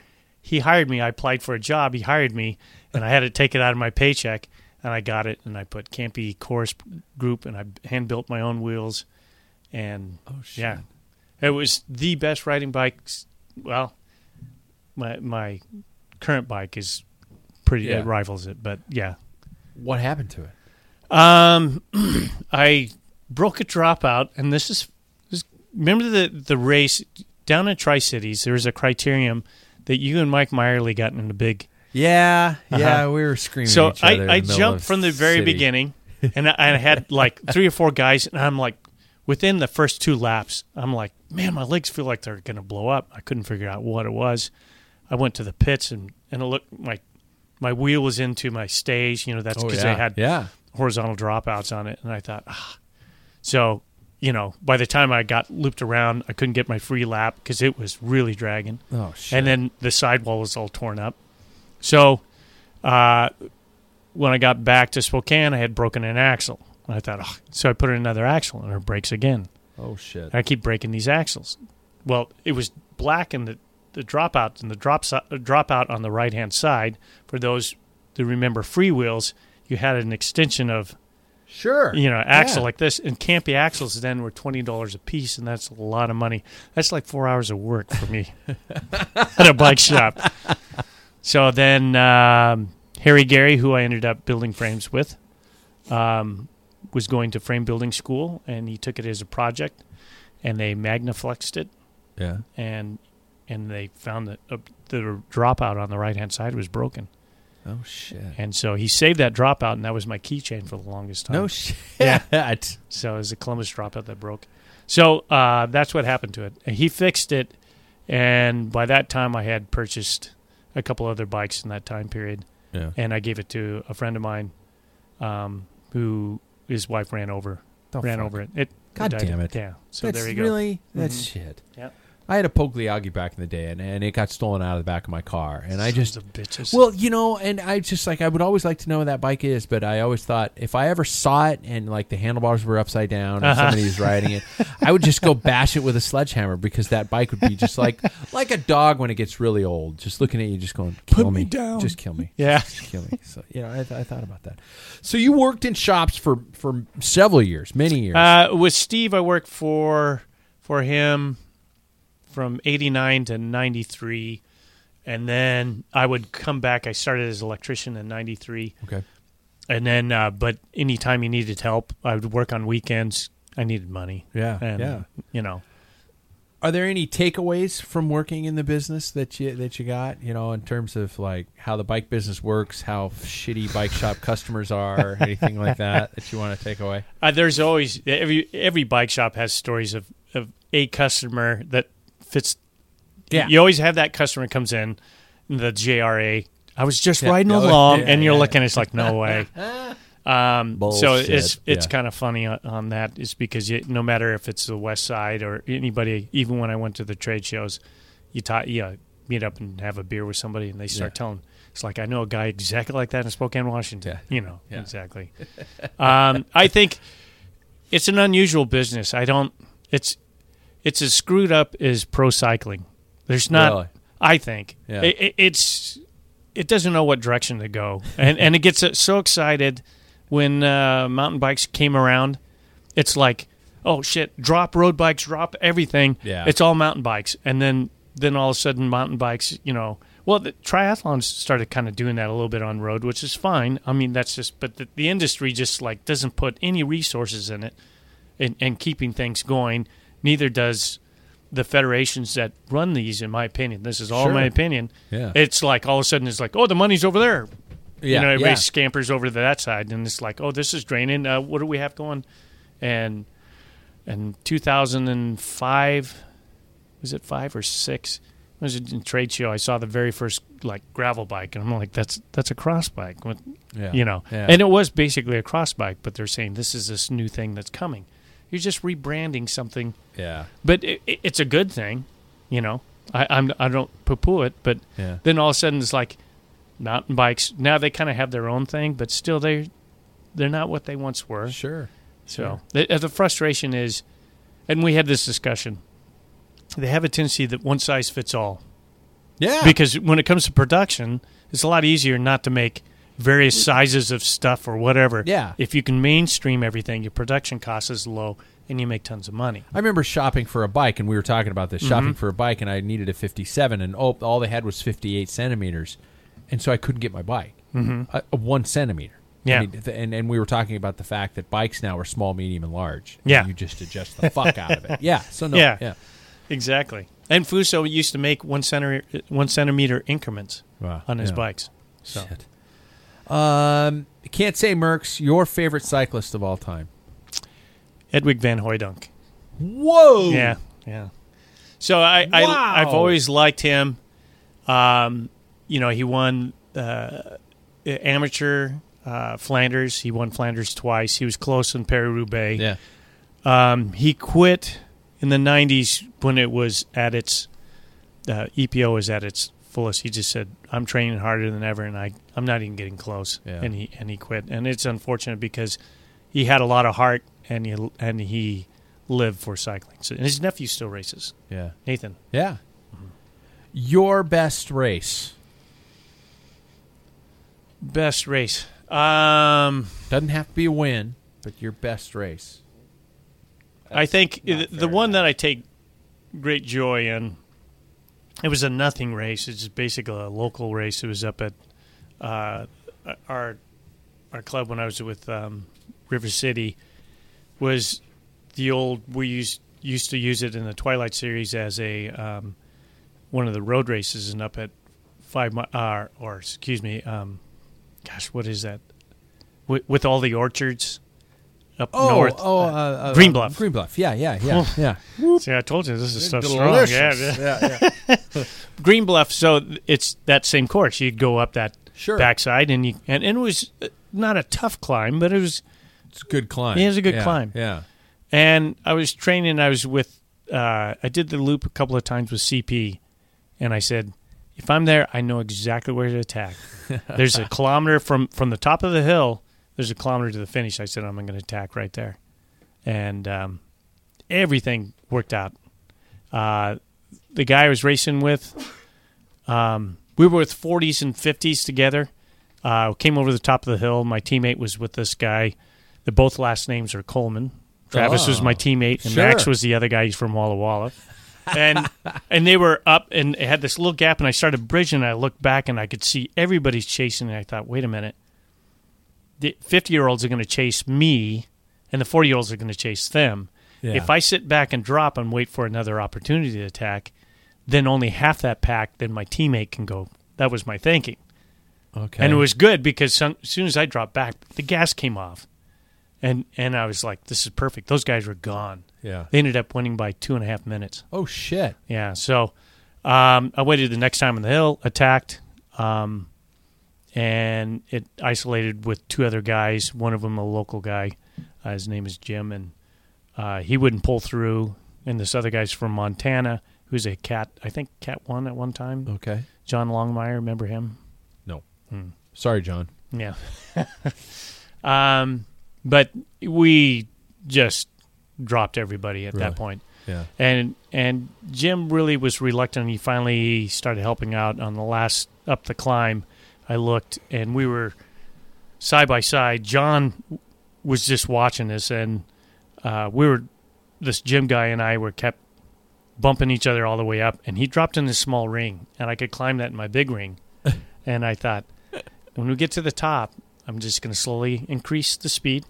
Speaker 2: he hired me. I applied for a job. He hired me, and I had to take it out of my paycheck. And I got it, and I put Campy Chorus Group, and I hand built my own wheels. And
Speaker 1: Oh shit.
Speaker 2: yeah, it was the best riding bike. Well, my my current bike is pretty
Speaker 1: Yeah.
Speaker 2: it rivals it. But yeah,
Speaker 1: What happened to it?
Speaker 2: um, I broke a dropout, and this is, this, remember the the race down in Tri Cities. There was a criterium that you and Mike Meyerly got in a big.
Speaker 1: Yeah, yeah,
Speaker 2: Uh-huh.
Speaker 1: we were screaming.
Speaker 2: So
Speaker 1: at each other
Speaker 2: I, I jumped from the very
Speaker 1: city.
Speaker 2: beginning, and I, I had like three or four guys, and I'm like, within the first two laps, I'm like, man, my legs feel like they're gonna blow up. I couldn't figure out what it was. I went to the pits and and it looked my my wheel was into my stage. You know, that's
Speaker 1: Oh,
Speaker 2: because
Speaker 1: yeah.
Speaker 2: they had
Speaker 1: Yeah.
Speaker 2: horizontal dropouts on it, and I thought, ah. So you know, by the time I got looped around, I couldn't get my free lap because it was really dragging.
Speaker 1: Oh shit!
Speaker 2: And then the sidewall was all torn up. So uh, when I got back to Spokane, I had broken an axle. And I thought, oh. so I put in another axle, and it breaks again.
Speaker 1: oh shit!
Speaker 2: I keep breaking these axles. Well, it was black in the the dropout and the drop si- uh, dropout on the right hand side. For those that remember freewheels, you had an extension of
Speaker 1: Sure.
Speaker 2: you know axle
Speaker 1: Yeah.
Speaker 2: like this, and Campy axles then were twenty dollars a piece, and that's a lot of money. That's like four hours of work for me at a bike shop. So then um, Harry Gary, who I ended up building frames with, um, was going to frame building school, and he took it as a project, and they magnafluxed it,
Speaker 1: Yeah.
Speaker 2: and and they found that uh, the dropout on the right hand side was broken,
Speaker 1: Oh shit!
Speaker 2: and so he saved that dropout, and that was my keychain for the longest time.
Speaker 1: No shit.
Speaker 2: Yeah. So it was a Columbus dropout that broke. So uh, that's what happened to it. And he fixed it, and by that time I had purchased a couple other bikes in that time period,
Speaker 1: Yeah.
Speaker 2: and I gave it to a friend of mine, um, who his wife ran over, ran
Speaker 1: fuck?
Speaker 2: over it. It
Speaker 1: God damn it!
Speaker 2: Yeah. So
Speaker 1: that's
Speaker 2: there you go.
Speaker 1: really that's
Speaker 2: Mhm.
Speaker 1: shit.
Speaker 2: Yeah.
Speaker 1: I had a Pogliaghi back in the day, and, and it got stolen out of the back of my car, and I just
Speaker 2: bitches.
Speaker 1: Well, you know, and I just like I would always like to know what that bike is, but I always thought if I ever saw it and like the handlebars were upside down and
Speaker 2: Uh-huh.
Speaker 1: somebody was riding it, I would just go bash it with a sledgehammer because that bike would be just like like a dog when it gets really old, just looking at you, just going, "Kill
Speaker 2: me
Speaker 1: me,
Speaker 2: down."
Speaker 1: just kill me,
Speaker 2: Yeah.
Speaker 1: just kill me." So you know, I, th- I thought about that. So you worked in shops for for several years, many years.
Speaker 2: Uh, with Steve, I worked for for him from '89 to '93, and then I would come back. I started as electrician in '93,
Speaker 1: okay,
Speaker 2: and then uh, but anytime he needed help, I would work on weekends. I needed money.
Speaker 1: Yeah,
Speaker 2: and,
Speaker 1: yeah.
Speaker 2: You know,
Speaker 1: Are there any takeaways from working in the business that you that you got? You know, in terms of like how the bike business works, how shitty bike shop customers are, anything like that that you want to take away?
Speaker 2: uh, there's always every every bike shop has stories of of a customer that fits.
Speaker 1: Yeah.
Speaker 2: you always have that customer comes in, the JRA. I was just
Speaker 1: Yeah.
Speaker 2: riding
Speaker 1: Oh,
Speaker 2: along,
Speaker 1: yeah,
Speaker 2: and you're
Speaker 1: yeah.
Speaker 2: looking. It's like no way. Um, so it's it's
Speaker 1: Yeah.
Speaker 2: kind of funny on, on that is because you, no matter if it's the West Side or anybody, even when I went to the trade shows, you ta- yeah, meet up and have a beer with somebody, and they start
Speaker 1: Yeah.
Speaker 2: telling. It's like I know a guy exactly like that in Spokane, Washington.
Speaker 1: Yeah.
Speaker 2: You know
Speaker 1: Yeah.
Speaker 2: exactly. um, I think it's an unusual business. I don't. It's it's as screwed up as pro cycling. There's not.
Speaker 1: Really?
Speaker 2: I think
Speaker 1: Yeah.
Speaker 2: it, it, it's it doesn't know what direction to go, and and it gets uh, so excited when uh, mountain bikes came around. It's like, oh shit, drop road bikes, drop everything.
Speaker 1: Yeah.
Speaker 2: it's all mountain bikes, and then then all of a sudden mountain bikes, you know. Well, the triathlons started kind of doing that a little bit on road, which is fine. I mean, that's just, but the, the industry just like doesn't put any resources in it, and, and keeping things going. Neither does the federations that run these. In my opinion, this is all
Speaker 1: Sure.
Speaker 2: my opinion.
Speaker 1: Yeah.
Speaker 2: It's like all of a sudden it's like, oh, the money's over there.
Speaker 1: Yeah,
Speaker 2: you know, everybody
Speaker 1: yeah.
Speaker 2: scampers over to that side, and it's like, oh, this is draining. Uh, what do we have going? And in 2005, was it five or six? It was a trade show. I saw the very first like gravel bike, and I'm like, that's that's a cross bike, with,
Speaker 1: Yeah.
Speaker 2: you know.
Speaker 1: Yeah.
Speaker 2: And it was basically a cross bike, but they're saying this is this new thing that's coming. You're just rebranding something
Speaker 1: Yeah,
Speaker 2: but it, it- it's a good thing, you know. I I'm, I don't poo poo it, but
Speaker 1: Yeah.
Speaker 2: then all of a sudden it's like mountain bikes. Now they kind of have their own thing, but still they they're not what they once were.
Speaker 1: sure.
Speaker 2: So the, uh, the frustration is, and we had this discussion. They have a tendency that one size fits all
Speaker 1: Yeah,
Speaker 2: because when it comes to production, it's a lot easier not to make various sizes of stuff or whatever.
Speaker 1: Yeah.
Speaker 2: If you can mainstream everything, your production cost is low and you make tons of money.
Speaker 1: I remember shopping for a bike, and we were talking about this
Speaker 2: Mm-hmm.
Speaker 1: shopping for a bike, and I needed a 57, and oh, all they had was 58 centimeters. and so I couldn't get my bike.
Speaker 2: Mhm.
Speaker 1: Uh, uh, one centimeter.
Speaker 2: Yeah.
Speaker 1: I mean, th- and and we were talking about the fact that bikes now are small, medium, and large. and
Speaker 2: Yeah.
Speaker 1: you just adjust the fuck out of it. Yeah. So no.
Speaker 2: yeah,
Speaker 1: yeah.
Speaker 2: exactly. And Fuso used to make one centimeter one centimeter increments
Speaker 1: Wow,
Speaker 2: on his
Speaker 1: yeah.
Speaker 2: bikes. So
Speaker 1: Shit. Um, can't say Merckx. Your favorite cyclist of all time?
Speaker 2: Edwig Van Hooydonck.
Speaker 1: Whoa.
Speaker 2: Yeah, yeah. So I, I
Speaker 1: Wow.
Speaker 2: I've always liked him. Um, you know, he won uh, amateur uh, Flanders. He won Flanders twice. He was close in Paris Roubaix.
Speaker 1: Yeah.
Speaker 2: Um, he quit in the '90s when it was at its uh, EPO was at its fullest. He just said, "I'm training harder than ever, and I I'm not even getting close."
Speaker 1: Yeah.
Speaker 2: And he and he quit, and it's unfortunate because he had a lot of heart and he and he lived for cycling. So, and his nephew still races.
Speaker 1: Yeah.
Speaker 2: Nathan.
Speaker 1: Yeah. Your best race
Speaker 2: Best race. Um,
Speaker 1: doesn't have to be a win, but your best race.
Speaker 2: I think the, the one that I take great joy in. It was a nothing race. It's basically a local race. It was up at uh, our our club when I was with um, River City. Was the old we used used to use it in the Twilight series as a um, one of the road races, and up at five uh, or excuse me, um, gosh, what is that? With, with all the orchards up
Speaker 1: Oh,
Speaker 2: north.
Speaker 1: oh, uh, uh,
Speaker 2: Green
Speaker 1: uh,
Speaker 2: Bluff.
Speaker 1: Green Bluff. Yeah, yeah, yeah, yeah.
Speaker 2: See, I told you this is so
Speaker 1: Delicious.
Speaker 2: strong. Yeah,
Speaker 1: Yeah,
Speaker 2: yeah. Green Bluff. So it's that same course. You'd go up that
Speaker 1: Sure.
Speaker 2: backside, and you and, and it was uh, not a tough climb, but it was
Speaker 1: It's a good climb.
Speaker 2: It is a good
Speaker 1: Yeah,
Speaker 2: climb.
Speaker 1: Yeah.
Speaker 2: And I was training. I was with. Uh, I did the loop a couple of times with CP, and I said, if I'm there, I know exactly where to attack. There's a kilometer from from the top of the hill. There's a kilometer to the finish. I said I'm going to attack right there, and um, everything worked out. Uh, the guy I was racing with, um, we were with 40s and 50s together. Uh, came over the top of the hill. My teammate was with this guy. The both last names are Coleman. Travis was
Speaker 1: Oh,
Speaker 2: my teammate, and Max was the other guy. He's from Walla Walla. And and they were up, and it had this little gap, and I started bridging. And I looked back, and I could see everybody's chasing. And I thought, wait a minute, the fifty-year-olds are going to chase me, and the forty-year-olds are going to chase them.
Speaker 1: Yeah.
Speaker 2: If I sit back and drop and wait for another opportunity to attack, then only half that pack, then my teammate can go. That was my thinking.
Speaker 1: Okay.
Speaker 2: And it was good because some, as soon as I dropped back, the gas came off. And and I was like, this is perfect. Those guys were gone.
Speaker 1: Yeah.
Speaker 2: They ended up winning by two and a half minutes.
Speaker 1: Oh shit.
Speaker 2: Yeah. So um, I waited the next time on the hill, attacked, um, and it isolated with two other guys. One of them a local guy. Uh, his name is Jim, and uh, he wouldn't pull through. And this other guy's from Montana, who's a cat. I think cat one at one time.
Speaker 1: Okay.
Speaker 2: John Longmire, remember him?
Speaker 1: No.
Speaker 2: Hmm.
Speaker 1: Sorry, John.
Speaker 2: Yeah. um, but we just dropped everybody at
Speaker 1: Really?
Speaker 2: that point.
Speaker 1: Yeah.
Speaker 2: And and Jim really was reluctant. He finally started helping out on the last up the climb. I looked and we were side by side. John was just watching this, and uh, we were this Jim guy and I were kept bumping each other all the way up. And he dropped in this small ring, and I could climb that in my big ring. and I thought, when we get to the top, I'm just going to slowly increase the speed.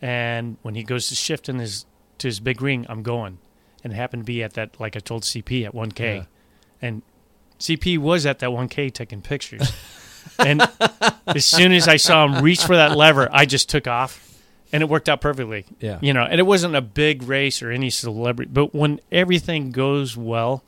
Speaker 2: And when he goes to shift in his to his big ring, I'm going. And it happened to be at that, like I told CP, at 1K.
Speaker 1: Yeah.
Speaker 2: And CP was at that 1K taking pictures. and as soon as I saw him reach for that lever, I just took off. And it worked out perfectly.
Speaker 1: Yeah.
Speaker 2: You know, and it wasn't a big race or any celebrity, but when everything goes well,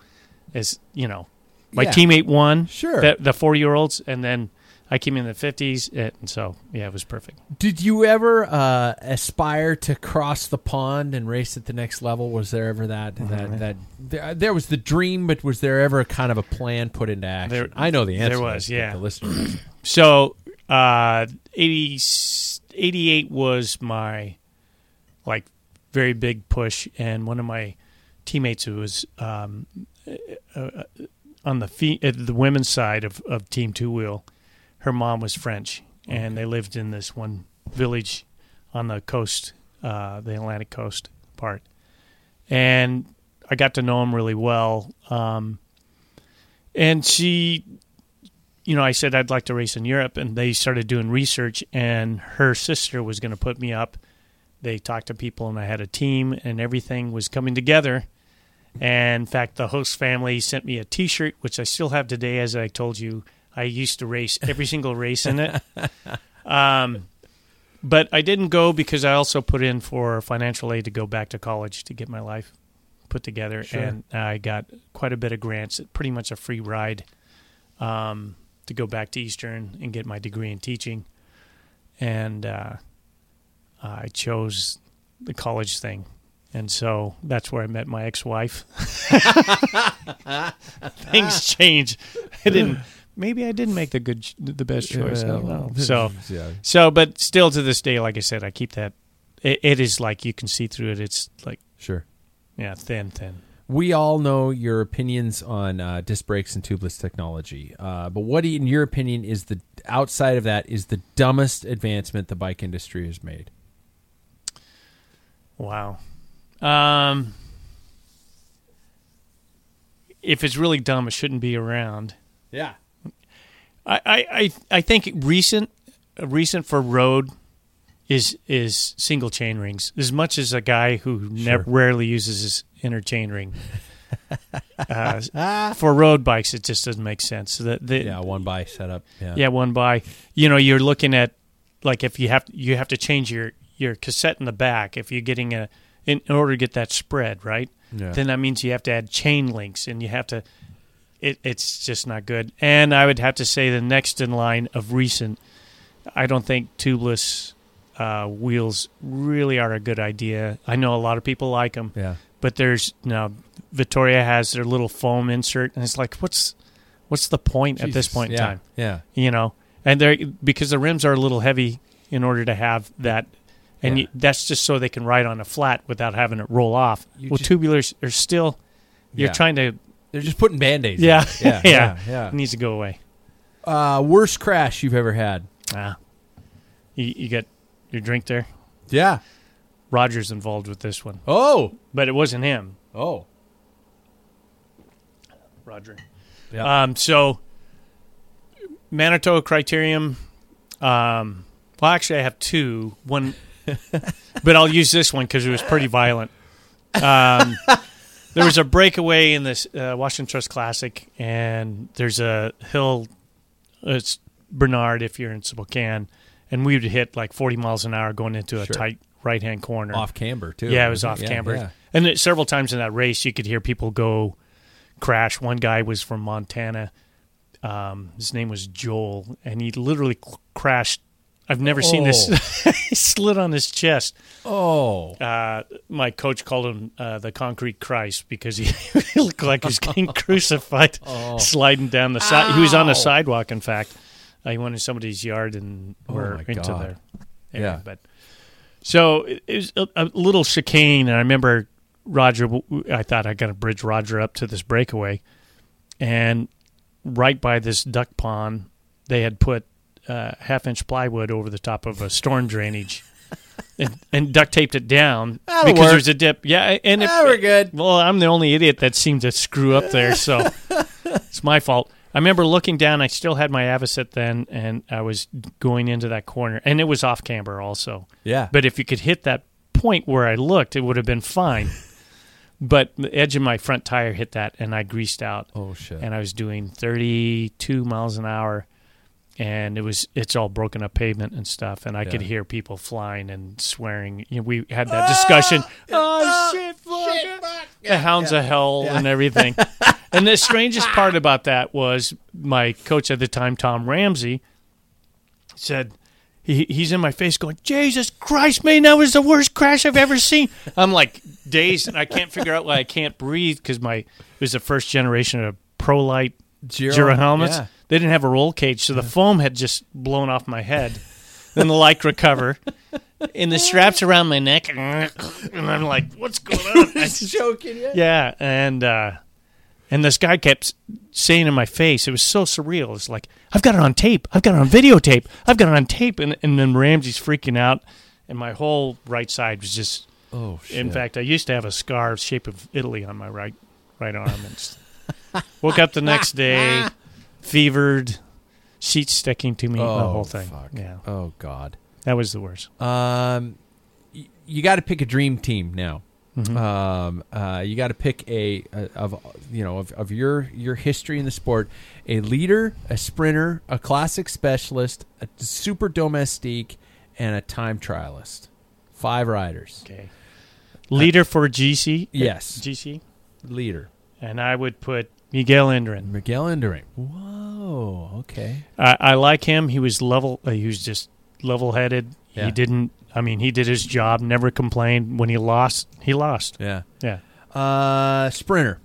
Speaker 2: as you know, my
Speaker 1: Yeah.
Speaker 2: teammate won,
Speaker 1: Sure.
Speaker 2: the, the four year olds, and then I came in the fifties, and so yeah, it was perfect.
Speaker 1: Did you ever uh, aspire to cross the pond and race at the next level? Was there ever that that that there, there was the dream, but was there ever kind of a plan put into action?
Speaker 2: There-
Speaker 1: I know the answer.
Speaker 2: there was, yeah.
Speaker 1: The listeners.
Speaker 2: So uh, 80, 88 was my like very big push, and one of my teammates who was um, uh, uh, on the fe- uh, the women's side of, of Team Two Wheel, her mom was French, and they lived in this one village on the coast, uh, the Atlantic coast part, and I got to know him really well. Um, and she you know, I said I'd like to race in Europe, and they started doing research, and her sister was going to put me up. They talked to people, and I had a team, and everything was coming together. And in fact, the host family sent me a T-shirt, which I still have today. As I told you, I used to race every single race in it. Um, but I didn't go because I also put in for financial aid to go back to college to get my life put together,
Speaker 1: Sure.
Speaker 2: and I got quite a bit of grants, pretty much a free ride um, to go back to Eastern and get my degree in teaching. And uh, I chose the college thing. And so that's where I met my ex-wife. Things change. I didn't. Maybe I didn't make the good, the best choice. I don't know. So,
Speaker 1: yeah.
Speaker 2: so, but still to this day, like I said, I keep that. It, it is like you can see through it. It's like
Speaker 1: Sure.
Speaker 2: yeah, thin, thin.
Speaker 1: We all know your opinions on uh, disc brakes and tubeless technology, uh, but what, in your opinion, is the outside of that is the dumbest advancement the bike industry has made?
Speaker 2: Wow. Um, if it's really dumb, it shouldn't be around.
Speaker 1: Yeah.
Speaker 2: I, I, I, think recent recent for road is is single chain rings. As much as a guy who never rarely uses his inner chain ring. uh, for road bikes, it just doesn't make sense. The, the,
Speaker 1: Yeah, one by setup. Yeah.
Speaker 2: yeah, one by. You know, you're looking at like if you have you have to change your your cassette in the back if you're getting a in, in order to get that spread right.
Speaker 1: Yeah.
Speaker 2: Then that means you have to add chain links and you have to. It, it's just not good. And I would have to say the next in line of recent, I don't think tubeless uh, wheels really are a good idea. I know a lot of people like them,
Speaker 1: Yeah.
Speaker 2: but there's now Vittoria has their little foam insert, and it's like, what's what's the point at this
Speaker 1: Jesus.
Speaker 2: point in time?
Speaker 1: yeah.
Speaker 2: you know, and they're because the rims are a little heavy in order to have that, and
Speaker 1: Yeah.
Speaker 2: you, that's just so they can ride on a flat without having it roll off.
Speaker 1: You
Speaker 2: well,
Speaker 1: just-
Speaker 2: tubulars are still you're
Speaker 1: Yeah.
Speaker 2: trying to
Speaker 1: They're just putting band aids.
Speaker 2: yeah
Speaker 1: Yeah.
Speaker 2: yeah
Speaker 1: yeah.
Speaker 2: It needs to go away.
Speaker 1: Uh, worst crash you've ever had?
Speaker 2: Ah, you, you got your drink there.
Speaker 1: Yeah.
Speaker 2: Roger's involved with this one,
Speaker 1: Oh.
Speaker 2: but it wasn't him.
Speaker 1: Oh.
Speaker 2: Roger.
Speaker 1: Yeah.
Speaker 2: Um, so Manitoba Criterium. Um, well, actually, I have two. One, but I'll use this one because it was pretty violent. Um, there was a breakaway in this uh, Washington Trust Classic, and there's a hill. It's Bernard if you're in Spokane, and we would hit like 40 miles an hour going into a
Speaker 1: Sure.
Speaker 2: tight right hand corner.
Speaker 1: Off camber too.
Speaker 2: Yeah, it was off
Speaker 1: Yeah,
Speaker 2: camber.
Speaker 1: yeah.
Speaker 2: And it, several times in that race, you could hear people go crash. One guy was from Montana. Um, his name was Joel, and he literally c- crashed. I've never seen this. he slid on his chest.
Speaker 1: Oh.
Speaker 2: Uh, my coach called him uh, the Concrete Christ because he, he looked like he was getting crucified, sliding down the side. He was on
Speaker 1: Oh.
Speaker 2: The sidewalk. In fact, uh, he went in somebody's yard and
Speaker 1: Oh,
Speaker 2: were into
Speaker 1: God.
Speaker 2: there.
Speaker 1: Yeah.
Speaker 2: but so it, it was a, a little chicane, and I remember Roger. I thought I got to bridge Roger up to this breakaway, and right by this duck pond, they had put uh, half-inch plywood over the top of a storm drainage. And, and duct taped it down
Speaker 1: That'll
Speaker 2: because
Speaker 1: work.
Speaker 2: there's a dip. Yeah, and it,
Speaker 1: Ah, we're good.
Speaker 2: Well, I'm the only idiot that seemed to screw up there, so it's my fault. I remember looking down. I still had my Avocet then, and I was going into that corner, and it was off camber also.
Speaker 1: Yeah.
Speaker 2: But if you could hit that point where I looked, it would have been fine. but the edge of my front tire hit that, and I greased out.
Speaker 1: Oh shit.
Speaker 2: And I was doing 32 miles an hour, and it was it's all broken up pavement and stuff, and I could hear people flying and swearing. You know, we had that discussion. Oh, shit, fuck. The hounds of hell and everything. and the strangest part about that was my coach at the time, Tom Ramsey, said he, he's in my face going, Jesus Christ, man, that was the worst crash I've ever seen. I'm like dazed, and I can't figure out why I can't breathe because my it was the first generation of Prolight
Speaker 1: Giro-
Speaker 2: Giro helmets.
Speaker 1: Yeah.
Speaker 2: They didn't have a roll cage, so the foam had just blown off my head. then the lycra cover, and the straps around my neck, and I'm like, "What's going on?" I just-
Speaker 1: joking. Yeah.
Speaker 2: yeah, and uh, and this guy kept saying in my face, it was so surreal. It's like, I've got it on tape. I've got it on videotape. I've got it on tape. And, and then Ramsey's freaking out, and my whole right side was just.
Speaker 1: Oh shit.
Speaker 2: In fact, I used to have a scar shape of Italy on my right right arm. And woke up the next day, fevered, sheets sticking to me, the
Speaker 1: Oh,
Speaker 2: whole thing.
Speaker 1: fuck.
Speaker 2: Yeah,
Speaker 1: Oh God.
Speaker 2: that was the worst.
Speaker 1: Um, y- you got to pick a dream team now.
Speaker 2: Mhm.
Speaker 1: Um, uh, you got to pick a, a of you know of, of your your history in the sport, a leader, a sprinter, a classic specialist, a super domestique, and a time trialist. Five riders.
Speaker 2: Okay. Leader for GC.
Speaker 1: Yes.
Speaker 2: GC.
Speaker 1: Leader.
Speaker 2: And I would put Miguel Indurain.
Speaker 1: Miguel Indurain. Whoa. Okay.
Speaker 2: I, I like him. He was level. Uh, he was just level-headed.
Speaker 1: Yeah.
Speaker 2: He didn't. I mean, he did his job. Never complained. When he lost, he lost.
Speaker 1: Yeah.
Speaker 2: Yeah.
Speaker 1: Uh, sprinter.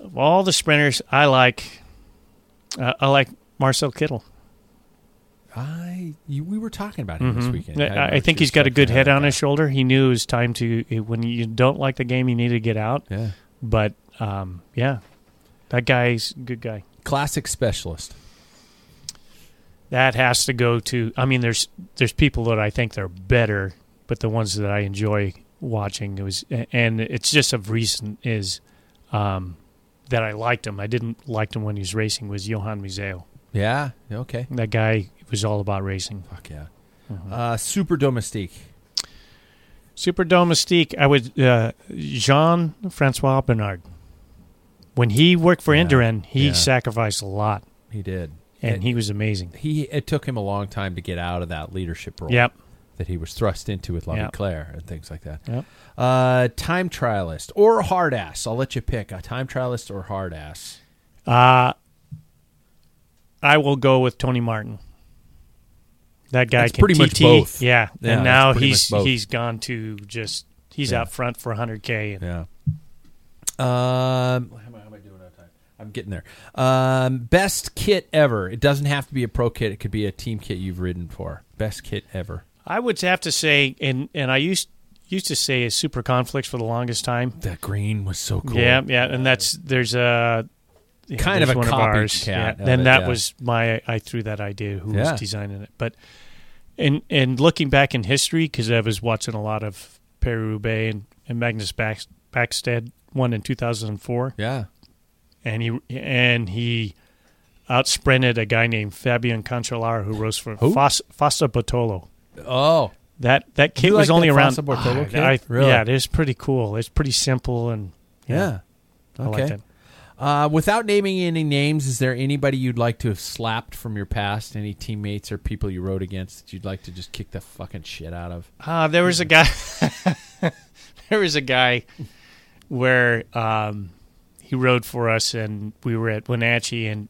Speaker 2: Of all the sprinters, I like. Uh, I like Marcel Kittel.
Speaker 1: I you, we were talking about him this
Speaker 2: Mhm.
Speaker 1: weekend.
Speaker 2: I, I think he's got a good head on
Speaker 1: there.
Speaker 2: his shoulder. He knew it was time to when you don't like the game, you need to get out.
Speaker 1: Yeah.
Speaker 2: But um, yeah, that guy's a good guy.
Speaker 1: Classic specialist.
Speaker 2: That has to go to. I mean, there's there's people that I think they're better, but the ones that I enjoy watching it was, and it's just of recent is um, that I liked him. I didn't like him when he was racing. Was Johan Museeuw.
Speaker 1: Yeah. Okay.
Speaker 2: That guy was all about racing.
Speaker 1: Fuck yeah.
Speaker 2: Mhm.
Speaker 1: Uh, super domestique.
Speaker 2: Super Domestique, I would uh, Jean Francois Bernard. When he worked for
Speaker 1: Yeah,
Speaker 2: Indurain, he
Speaker 1: yeah.
Speaker 2: sacrificed a lot,
Speaker 1: He did.
Speaker 2: and he was amazing.
Speaker 1: he it took him a long time to get out of that leadership role.
Speaker 2: Yep.
Speaker 1: That he was thrust into with Lovey
Speaker 2: Yep.
Speaker 1: Claire and things like that.
Speaker 2: Yep.
Speaker 1: Uh, time trialist or hard ass. I'll let you pick a time trialist or hard ass.
Speaker 2: Uh, I will go with Tony Martin. That guy
Speaker 1: That's
Speaker 2: can
Speaker 1: pretty much both.
Speaker 2: Yeah,
Speaker 1: Yeah,
Speaker 2: and now he's he's gone to just he's
Speaker 1: Yeah.
Speaker 2: out front for 100k. And
Speaker 1: Yeah. Um, I'm getting there. Um, best kit ever. It doesn't have to be a pro kit. It could be a team kit you've ridden for. Best kit ever.
Speaker 2: I would have to say, and and I used used to say is Superconfex for the longest time.
Speaker 1: That green was so cool.
Speaker 2: Yeah, yeah, and that's there's a yeah,
Speaker 1: Kind of a
Speaker 2: one of ours. yeah.
Speaker 1: it,
Speaker 2: that
Speaker 1: yeah.
Speaker 2: was my I threw that idea. Who
Speaker 1: Yeah.
Speaker 2: was designing it? But and and looking back in history, because I was watching a lot of Paris Roubaix and, and Magnus Back, Backstedt won in 2004,
Speaker 1: Yeah.
Speaker 2: And he and he outsprinted a guy named Fabian Cancellara who rose for
Speaker 1: Who?
Speaker 2: Fos, Fassa Bortolo.
Speaker 1: Oh.
Speaker 2: That that kit
Speaker 1: You
Speaker 2: was
Speaker 1: like
Speaker 2: only around.
Speaker 1: Fassa Bortolo
Speaker 2: Ah,
Speaker 1: kit?
Speaker 2: I-
Speaker 1: Really?
Speaker 2: Yeah, it is pretty cool. It's pretty simple and
Speaker 1: Yeah.
Speaker 2: I like
Speaker 1: Okay.
Speaker 2: that.
Speaker 1: Uh, without naming any names, is there anybody you'd like to have slapped from your past? Any teammates or people you rode against that you'd like to just kick the fucking shit out of?
Speaker 2: Uh, there was a guy. there was a guy where um, he rode for us, and we were at Wenatchee, and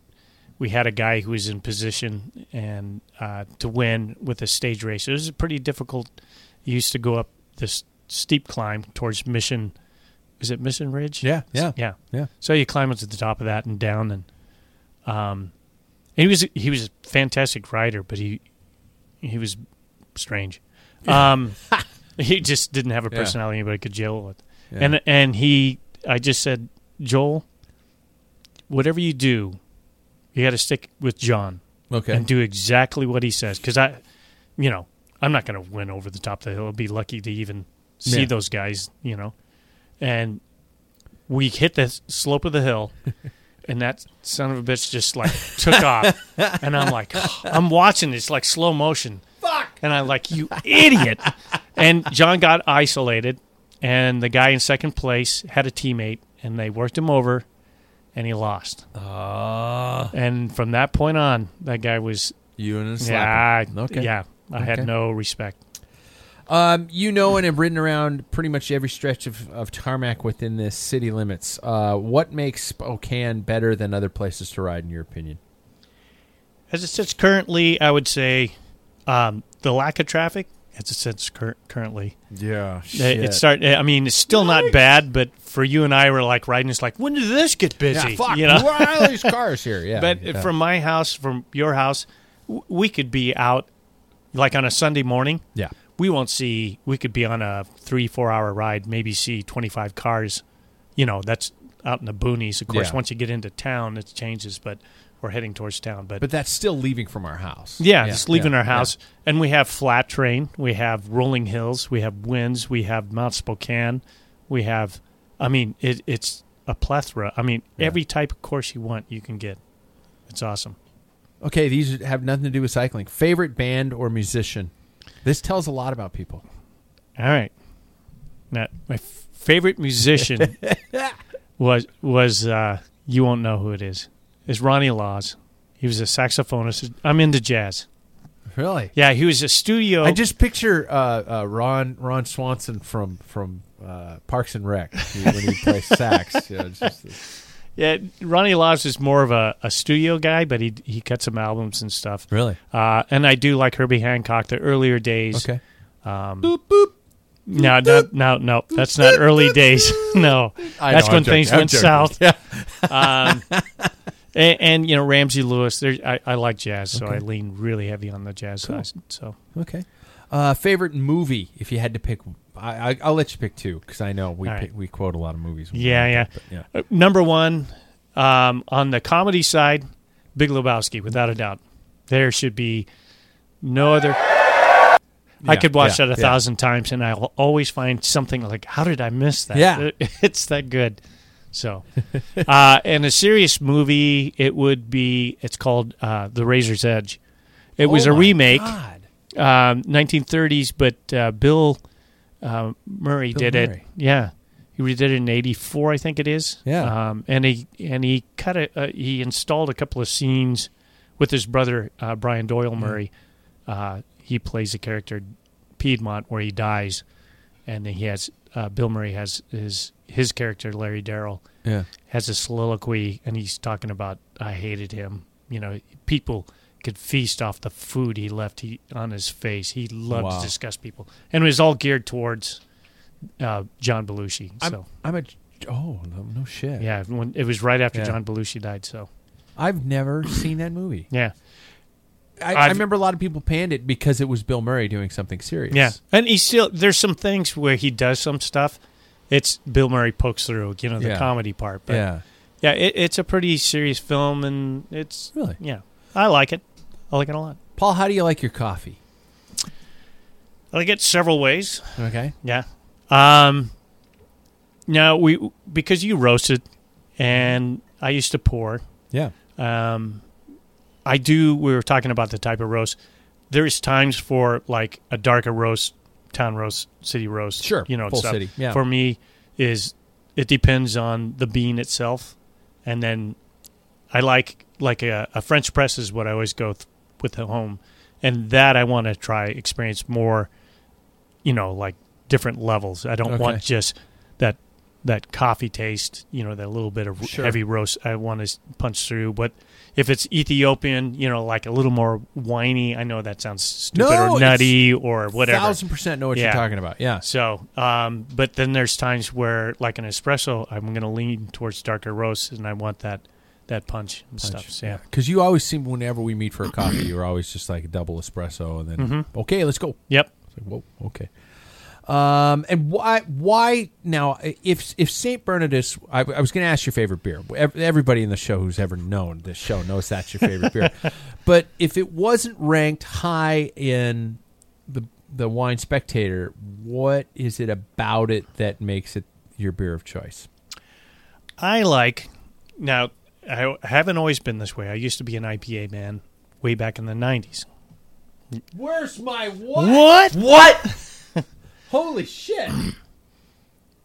Speaker 2: we had a guy who was in position and uh, to win with a stage race. It was pretty difficult. He used to go up this steep climb towards Mission. Is it Mission Ridge?
Speaker 1: Yeah, yeah,
Speaker 2: yeah,
Speaker 1: yeah.
Speaker 2: So you climb up to the top of that and down, and um, and he was he was a fantastic rider, but he he was strange. Um, he just didn't have a
Speaker 1: Yeah.
Speaker 2: personality anybody could gel with.
Speaker 1: Yeah.
Speaker 2: And and he, I just said, Joel, whatever you do, you got to stick with John.
Speaker 1: Okay.
Speaker 2: And do exactly what he says, because I, you know, I'm not going to win over the top of the hill. I'll be lucky to even see
Speaker 1: Yeah.
Speaker 2: those guys, you know. And we hit the slope of the hill. And that son of a bitch just like took off, and I'm like, I'm watching this like slow motion. Fuck! And I'm like, you idiot! And John got isolated, and the guy in second place had a teammate, and they worked him over, and he lost.
Speaker 1: Ah.
Speaker 2: And from that point on, that guy was
Speaker 1: You and a
Speaker 2: yeah,
Speaker 1: slapper.
Speaker 2: I-
Speaker 1: Okay.
Speaker 2: yeah. I had no respect.
Speaker 1: Um, you know, and have ridden around pretty much every stretch of, of tarmac within the city limits. Uh, what makes Spokane better than other places to ride, in your opinion?
Speaker 2: As it sits currently, I would say um, the lack of traffic. As it sits cur- currently,
Speaker 1: Yeah,
Speaker 2: It-
Speaker 1: shit.
Speaker 2: it start. I mean, it's still not bad, but for you and I, we're like riding. It's like, when did this get busy?
Speaker 1: Yeah, fuck.
Speaker 2: You know,
Speaker 1: Why are all these cars here? Yeah,
Speaker 2: but
Speaker 1: yeah.
Speaker 2: from my house, from your house, w- we could be out like on a Sunday morning.
Speaker 1: Yeah.
Speaker 2: we won't see. We could be on a three, four hour ride, maybe see twenty five cars. You know, that's out in the boonies. Of course,
Speaker 1: Yeah.
Speaker 2: once you get into town, it changes. But we're heading towards town. But
Speaker 1: But that's still leaving from our house.
Speaker 2: yeah, just leaving
Speaker 1: yeah,
Speaker 2: our house. And we have flat terrain. We have rolling hills. We have winds. We have Mount Spokane. We have, I mean, it, it's a plethora. I mean,
Speaker 1: Yeah.
Speaker 2: every type of course you want, you can get. It's awesome.
Speaker 1: Okay, these have nothing to do with cycling. Favorite band or musician? This tells a lot about people.
Speaker 2: All right. Now, my f- favorite musician was was uh, you won't know who it is. Is Ronnie Laws. He was a saxophonist. I'm into jazz.
Speaker 1: Really?
Speaker 2: Yeah, he was a studio.
Speaker 1: I just picture uh, uh, Ron Ron Swanson from from uh, Parks and Rec when he plays sax. You know, it's just this-
Speaker 2: yeah, Ronnie Laws is more of a, a studio guy, but he he cut some albums and stuff.
Speaker 1: Really?
Speaker 2: Uh, and I do like Herbie Hancock, the earlier days.
Speaker 1: Okay.
Speaker 2: Um, No, no, no, no. That's not early days. No,
Speaker 1: I
Speaker 2: that's
Speaker 1: know,
Speaker 2: when
Speaker 1: I'm
Speaker 2: things
Speaker 1: joking, I'm
Speaker 2: went
Speaker 1: joking.
Speaker 2: south.
Speaker 1: Yeah.
Speaker 2: um, and, and you know Ramsey Lewis. I, I like jazz, so
Speaker 1: Okay.
Speaker 2: I lean really heavy on the jazz
Speaker 1: Cool.
Speaker 2: side. So
Speaker 1: Okay. Uh, favorite movie, if you had to pick, I, I, I'll let you pick two because I know we
Speaker 2: right.
Speaker 1: pick, we quote a lot of movies.
Speaker 2: yeah, yeah.
Speaker 1: yeah.
Speaker 2: Uh, number one um, on the comedy side, Big Lebowski, without a doubt. There should be no other. I could watch
Speaker 1: yeah,
Speaker 2: that a
Speaker 1: yeah.
Speaker 2: thousand times, and I'll always find something like, "How did I miss that?"
Speaker 1: Yeah.
Speaker 2: it's that good. So, uh, and a serious movie, it would be. It's called uh, The Razor's Edge. It was
Speaker 1: Oh
Speaker 2: a
Speaker 1: my
Speaker 2: remake,
Speaker 1: God.
Speaker 2: um, 1930s, but uh, Bill uh, Murray
Speaker 1: Bill
Speaker 2: did it. Yeah, he did it in '84, I think it is.
Speaker 1: Yeah.
Speaker 2: um, and he and he cut it. Uh, he installed a couple of scenes with his brother uh, Brian Doyle
Speaker 1: Mm-hmm.
Speaker 2: Murray. Uh, he plays a character Piedmont where he dies, and then he has uh, Bill Murray has his his character Larry Darrell
Speaker 1: Yeah.
Speaker 2: has a soliloquy, and he's talking about I hated him. You know, people could feast off the food he left he, on his face. He loved
Speaker 1: Wow.
Speaker 2: to disgust people, and it was all geared towards uh, John Belushi.
Speaker 1: I'm,
Speaker 2: So
Speaker 1: I'm a. Oh no, no shit.
Speaker 2: yeah, when, it was right after
Speaker 1: Yeah.
Speaker 2: John Belushi died. So
Speaker 1: I've never seen that movie.
Speaker 2: yeah,
Speaker 1: I, I remember a lot of people panned it because it was Bill Murray doing something serious.
Speaker 2: yeah, and he still there's some things where he does some stuff. It's Bill Murray pokes through, you know, the
Speaker 1: Yeah.
Speaker 2: comedy part. But
Speaker 1: yeah.
Speaker 2: yeah, it, it's a pretty serious film, and it's
Speaker 1: Really?
Speaker 2: yeah, I like it. I like it a lot.
Speaker 1: Paul, how do you like your coffee?
Speaker 2: I like it several ways.
Speaker 1: Okay.
Speaker 2: Yeah. Um. Now we because you roasted, and I used to pour.
Speaker 1: Yeah.
Speaker 2: Um, I do. We were talking about the type of roast. There's times for like a darker roast, town roast, city roast.
Speaker 1: Sure,
Speaker 2: you know,
Speaker 1: full
Speaker 2: stuff.
Speaker 1: city, yeah.
Speaker 2: For me, is it depends on the bean itself, and then I like like a, a French press is what I always go th- with at home, and that I want to try experience more. You know, like different levels. I don't
Speaker 1: Okay.
Speaker 2: want just that that coffee taste. You know, that little bit of
Speaker 1: Sure.
Speaker 2: heavy roast. I want to punch through, but if it's Ethiopian, you know, like a little more whiny. I know that sounds stupid
Speaker 1: No,
Speaker 2: or nutty or whatever.
Speaker 1: Thousand percent know what
Speaker 2: Yeah.
Speaker 1: you're talking about. Yeah.
Speaker 2: So, um, but then there's times where, like an espresso, I'm going to lean towards darker roasts, and I want that that punch and stuff. So, yeah.
Speaker 1: Because you always seem whenever we meet for a coffee, you're always just like a double espresso, and then
Speaker 2: Mhm.
Speaker 1: okay, let's go.
Speaker 2: Yep.
Speaker 1: It's like, whoa, okay. Um, and why? Why now? If if Saint Bernardus, I, I was going to ask your favorite beer. Everybody in the show who's ever known this show knows that's your favorite beer. But if it wasn't ranked high in the the Wine Spectator, what is it about it that makes it your beer of choice?
Speaker 2: I like now. I haven't always been this way. I used to be an IPA man way back in the '90s.
Speaker 1: Where's my what?
Speaker 2: What?
Speaker 1: What? Holy shit!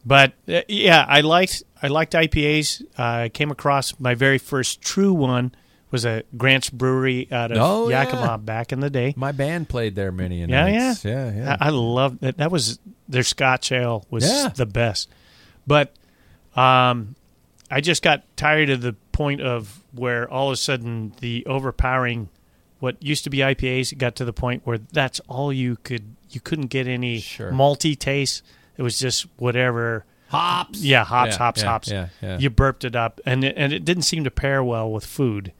Speaker 2: But uh, yeah, I liked I liked IPAs. Uh, I came across my very first true one was a Grant's Brewery out of
Speaker 1: Oh, yeah.
Speaker 2: Yakima back in the day.
Speaker 1: My band played there many
Speaker 2: Yeah,
Speaker 1: nights.
Speaker 2: yeah,
Speaker 1: yeah, yeah.
Speaker 2: I, I loved that. That was their Scotch ale was
Speaker 1: Yeah.
Speaker 2: the best. But um, I just got tired of the point of where all of a sudden the overpowering what used to be IPAs got to the point where that's all you could you couldn't get any
Speaker 1: Sure.
Speaker 2: malty taste. It was just whatever
Speaker 1: hops.
Speaker 2: yeah, hops,
Speaker 1: Yeah,
Speaker 2: hops,
Speaker 1: yeah,
Speaker 2: hops.
Speaker 1: yeah.
Speaker 2: You burped it up, and it, and it didn't seem to pair well with food.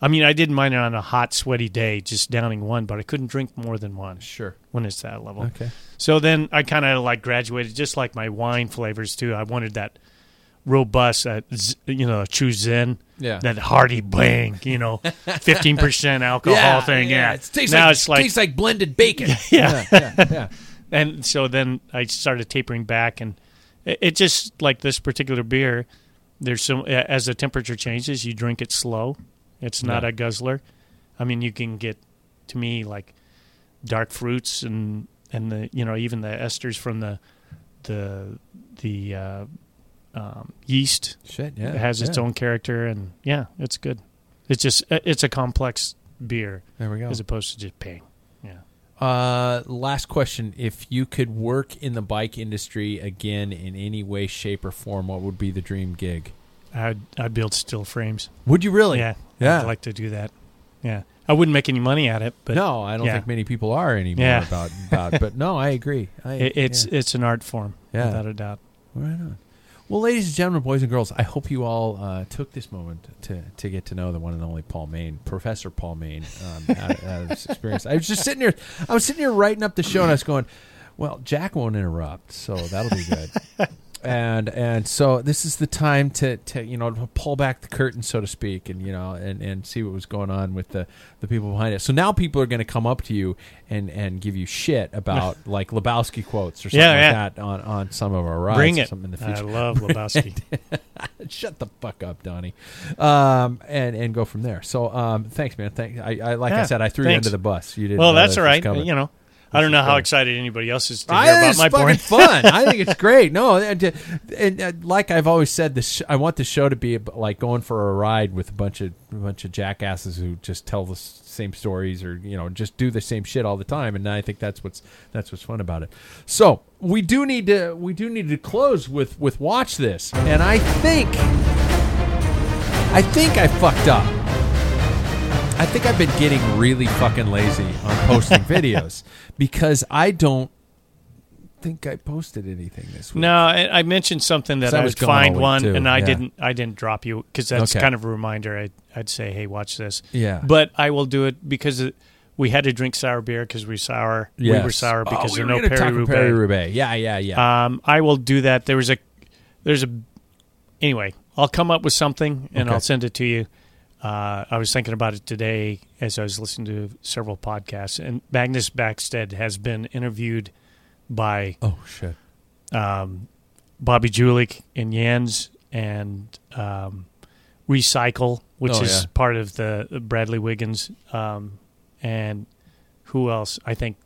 Speaker 2: I mean, I didn't mind it on a hot, sweaty day, just downing one, but I couldn't drink more than one.
Speaker 1: Sure.
Speaker 2: when it's that level.
Speaker 1: Okay.
Speaker 2: So then I kind of like graduated, just like my wine flavors too. I wanted that robust, uh, z- you know, true zen.
Speaker 1: Yeah.
Speaker 2: That hearty bang, you know, fifteen percent alcohol thing. Yeah.
Speaker 1: It tastes
Speaker 2: now
Speaker 1: like,
Speaker 2: it's like
Speaker 1: tastes like blended bacon.
Speaker 2: yeah.
Speaker 1: yeah, yeah, yeah.
Speaker 2: and so then I started tapering back, and it, it just like this particular beer. There's some as the temperature changes, you drink it slow. It's not
Speaker 1: Yeah.
Speaker 2: a guzzler, I mean, you can get to me like dark fruits and and the you know even the esters from the the the uh, um, yeast
Speaker 1: Shit, yeah,
Speaker 2: it has its
Speaker 1: yeah.
Speaker 2: own character and yeah, it's good. It's just uh, it's a complex beer
Speaker 1: There we go.
Speaker 2: as opposed to just paying. Yeah.
Speaker 1: Uh, last question: If you could work in the bike industry again in any way, shape, or form, what would be the dream gig?
Speaker 2: I'd I'd build steel frames.
Speaker 1: Would you really?
Speaker 2: Yeah,
Speaker 1: Yeah.
Speaker 2: I'd like to do that. Yeah, I wouldn't make any money at it, but
Speaker 1: no, I don't
Speaker 2: yeah.
Speaker 1: think many people are anymore
Speaker 2: Yeah.
Speaker 1: about about. But no, I agree. I,
Speaker 2: It, it's
Speaker 1: yeah.
Speaker 2: it's an art form,
Speaker 1: Yeah.
Speaker 2: without a doubt.
Speaker 1: Right on. Well, ladies and gentlemen, boys and girls, I hope you all uh, took this moment to, to get to know the one and only Paul Main, Professor Paul Main, um, out, out of this experience. I was just sitting here, I was sitting here writing up the show, and I was going, "Well, Jack won't interrupt, so that'll be good." and and so this is the time to, to you know to pull back the curtain, so to speak, and you know and, and see what was going on with the, the people behind it. So now people are going to come up to you and, and give you shit about like Lebowski quotes or something
Speaker 2: Yeah,
Speaker 1: like that on, on some of our rides.
Speaker 2: Bring it.
Speaker 1: something in the
Speaker 2: I love Lebowski.
Speaker 1: Shut the fuck up, Donnie. Um, and and go from there. So um, thanks, man. Thank I, I like I said, I threw
Speaker 2: thanks.
Speaker 1: you under the bus. You didn't.
Speaker 2: well, that's all
Speaker 1: coming.
Speaker 2: You know, I don't know how excited anybody else is to
Speaker 1: I
Speaker 2: hear
Speaker 1: think
Speaker 2: about
Speaker 1: it's
Speaker 2: my
Speaker 1: fucking fun. I think it's great. No, and, uh, and, uh, like I've always said, this I want the show to be ab- like going for a ride with a bunch of a bunch of jackasses who just tell the s- same stories or you know just do the same shit all the time. And I think that's what's that's what's fun about it. So we do need to we do need to close with with watch this, and I think I think I fucked up. I think I've been getting really fucking lazy on posting videos because I don't think I posted anything this week.
Speaker 2: No, I, I mentioned something that
Speaker 1: I
Speaker 2: I
Speaker 1: was
Speaker 2: would find one,
Speaker 1: too,
Speaker 2: and I
Speaker 1: yeah.
Speaker 2: didn't. I didn't drop you because that's
Speaker 1: Okay.
Speaker 2: kind of a reminder. I'd, I'd say, hey, watch this.
Speaker 1: Yeah.
Speaker 2: But I will do it because it, we had to drink sour beer because we sour. We were
Speaker 1: Yes.
Speaker 2: sour
Speaker 1: Oh,
Speaker 2: because
Speaker 1: we
Speaker 2: there
Speaker 1: were
Speaker 2: no Perry
Speaker 1: about Paris Roubaix. Yeah, yeah, yeah.
Speaker 2: Um, I will do that. There was a, there's a, anyway. I'll come up with something and
Speaker 1: Okay.
Speaker 2: I'll send it to you. Uh, I was thinking about it today as I was listening to several podcasts, and Magnus Backstedt has been interviewed by
Speaker 1: oh shit.
Speaker 2: um, Bobby Julich and Yans and um, Recycle, which
Speaker 1: Oh,
Speaker 2: is
Speaker 1: yeah.
Speaker 2: part of the Bradley Wiggins, um, and who else? I think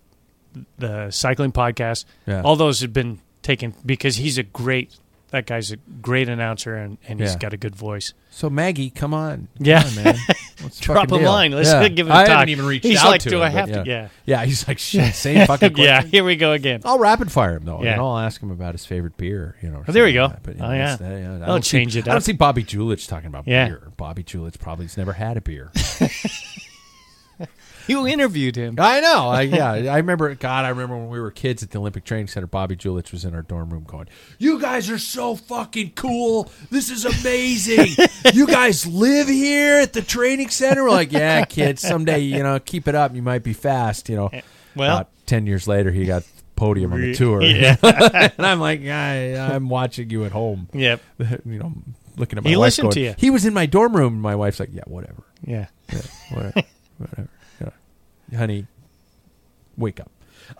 Speaker 2: the cycling podcast.
Speaker 1: Yeah.
Speaker 2: All those have been taken because he's a great. That guy's a great announcer and, and he's
Speaker 1: Yeah.
Speaker 2: got a good voice.
Speaker 1: So Maggie, come on, Come
Speaker 2: Yeah.
Speaker 1: on, man. What's the
Speaker 2: Drop
Speaker 1: fucking
Speaker 2: a
Speaker 1: deal?
Speaker 2: line. Let's
Speaker 1: Yeah.
Speaker 2: give it a
Speaker 1: I
Speaker 2: talk.
Speaker 1: haven't even reached
Speaker 2: He's
Speaker 1: out
Speaker 2: like,
Speaker 1: to
Speaker 2: "Do
Speaker 1: him,
Speaker 2: I
Speaker 1: but
Speaker 2: have to?"
Speaker 1: yeah.
Speaker 2: Yeah.
Speaker 1: yeah. He's like, shit, same fucking question.
Speaker 2: yeah, here we go again.
Speaker 1: I'll rapid fire him though.
Speaker 2: Yeah.
Speaker 1: You know, I'll ask him about his favorite beer. You know, or
Speaker 2: Oh, there we
Speaker 1: something
Speaker 2: go.
Speaker 1: like that. But, you
Speaker 2: Oh, yeah.
Speaker 1: it's- uh, I
Speaker 2: I'll
Speaker 1: don't see-
Speaker 2: change it
Speaker 1: I don't see Bobby Julich talking about
Speaker 2: Yeah.
Speaker 1: beer. Bobby Julich probably's never had a beer.
Speaker 2: You interviewed him.
Speaker 1: I know. I, yeah, I remember. God, I remember when we were kids at the Olympic Training Center. Bobby Julich was in our dorm room going, "You guys are so fucking cool. This is amazing. you guys live here at the training center." We're like, "Yeah, kids. Someday, you know, keep it up. You might be fast." You know.
Speaker 2: Well-
Speaker 1: About ten years later, he got podium on the tour.
Speaker 2: Yeah.
Speaker 1: and I'm like, I, I'm watching you at home.
Speaker 2: Yep.
Speaker 1: You know, looking at my
Speaker 2: He
Speaker 1: wife.
Speaker 2: listened
Speaker 1: going,
Speaker 2: to you.
Speaker 1: He was in my dorm room. My wife's like, "Yeah, whatever."
Speaker 2: Yeah.
Speaker 1: Yeah, whatever, whatever. Honey, wake up.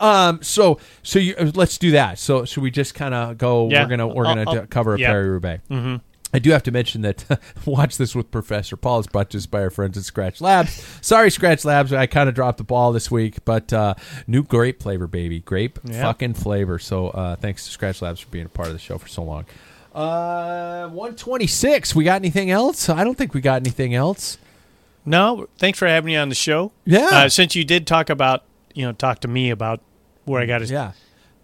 Speaker 1: Um. So so you uh, let's do that. So should we just kind of go?
Speaker 2: Yeah.
Speaker 1: We're gonna we're gonna
Speaker 2: I'll-
Speaker 1: d- cover a
Speaker 2: yeah.
Speaker 1: Paris Roubaix.
Speaker 2: Mhm.
Speaker 1: I do have to mention that watch this with Professor Paul is brought to us by our friends at Skratch Labs. Sorry, Skratch Labs, I kind of dropped the ball this week, but uh, new grape flavor, baby, grape
Speaker 2: Yeah.
Speaker 1: fucking flavor. So uh, thanks to Skratch Labs for being a part of the show for so long. Uh, one twenty six. We got anything else? I don't think we got anything else.
Speaker 2: No, thanks for having me on the show.
Speaker 1: Yeah.
Speaker 2: Uh, since you did talk about, you know, talk to me about where I got it.
Speaker 1: Yeah.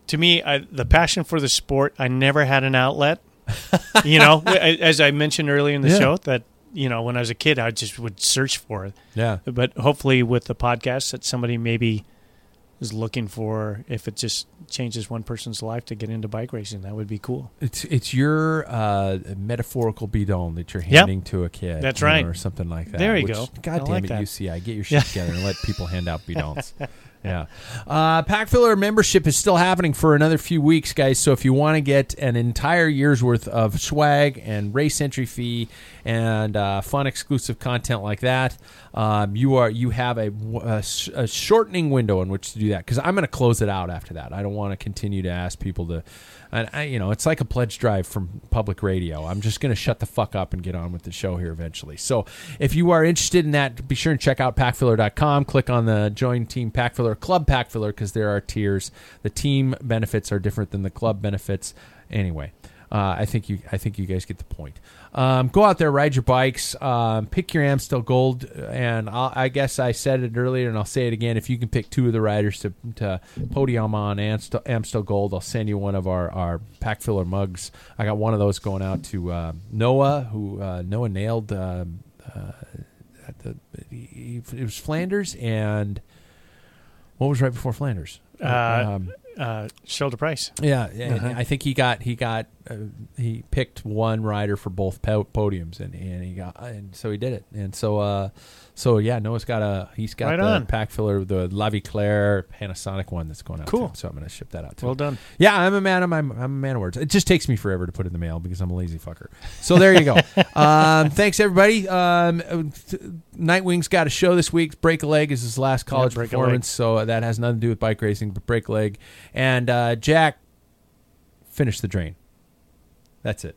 Speaker 2: To me, I, the passion for the sport, I never had an outlet. you know, as I mentioned earlier in the
Speaker 1: Yeah.
Speaker 2: show, that you know, when I was a kid, I just would search for it.
Speaker 1: Yeah.
Speaker 2: But hopefully, with the podcast, that somebody maybe is looking for, if it just changes one person's life to get into bike racing, that would be cool.
Speaker 1: It's it's your uh, metaphorical bidon that you're
Speaker 2: Yep.
Speaker 1: handing to a kid.
Speaker 2: That's
Speaker 1: know,
Speaker 2: right.
Speaker 1: or something like that.
Speaker 2: There you
Speaker 1: which,
Speaker 2: go.
Speaker 1: God
Speaker 2: I
Speaker 1: damn
Speaker 2: like
Speaker 1: it,
Speaker 2: that.
Speaker 1: UCI, get your shit together and let people hand out bidons. yeah. Uh, Packfiller membership is still happening for another few weeks, guys. So if you want to get an entire year's worth of swag and race entry fee and uh, fun exclusive content like that, um, you are you have a, a, a shortening window in which to do that. Because I'm going to close it out after that. I don't want to continue to ask people to. And I, you know, it's like a pledge drive from public radio. I'm just going to shut the fuck up and get on with the show here eventually. So, if you are interested in that, be sure and check out packfiller.com. Click on the join team packfiller club packfiller because there are tiers. The team benefits are different than the club benefits. Anyway, uh, I think you I think you guys get the point. Um, go out there, ride your bikes, um, pick your Amstel Gold, and I'll, i guess I said it earlier, and I'll say it again. If you can pick two of the riders to, to podium on Amstel, Amstel Gold, I'll send you one of our, our pack filler mugs. I got one of those going out to uh, Noah, who uh, Noah nailed. Uh, uh at the, it was Flanders and what was right before Flanders?
Speaker 2: Uh, um, uh, Scheldeprijs.
Speaker 1: Yeah, uh-huh. I think he got he got uh, he picked one rider for both po- podiums, and, and he got and so he did it, and so uh, so yeah, Noah's got a he's got
Speaker 2: right
Speaker 1: the
Speaker 2: on.
Speaker 1: Packfiller, the La Vie Claire Panasonic one that's going out.
Speaker 2: Cool.
Speaker 1: Too, so I'm going to ship that out. To
Speaker 2: well
Speaker 1: him.
Speaker 2: done.
Speaker 1: Yeah, I'm a man of my I'm a man of words. It just takes me forever to put in the mail because I'm a lazy fucker. So there you go. um, thanks everybody. Um, Nightwing's got a show this week. Break a leg is his last college
Speaker 2: yeah,
Speaker 1: performance, so that has nothing to do with bike racing, but break a leg. And uh, Jack, finish the drain. That's it.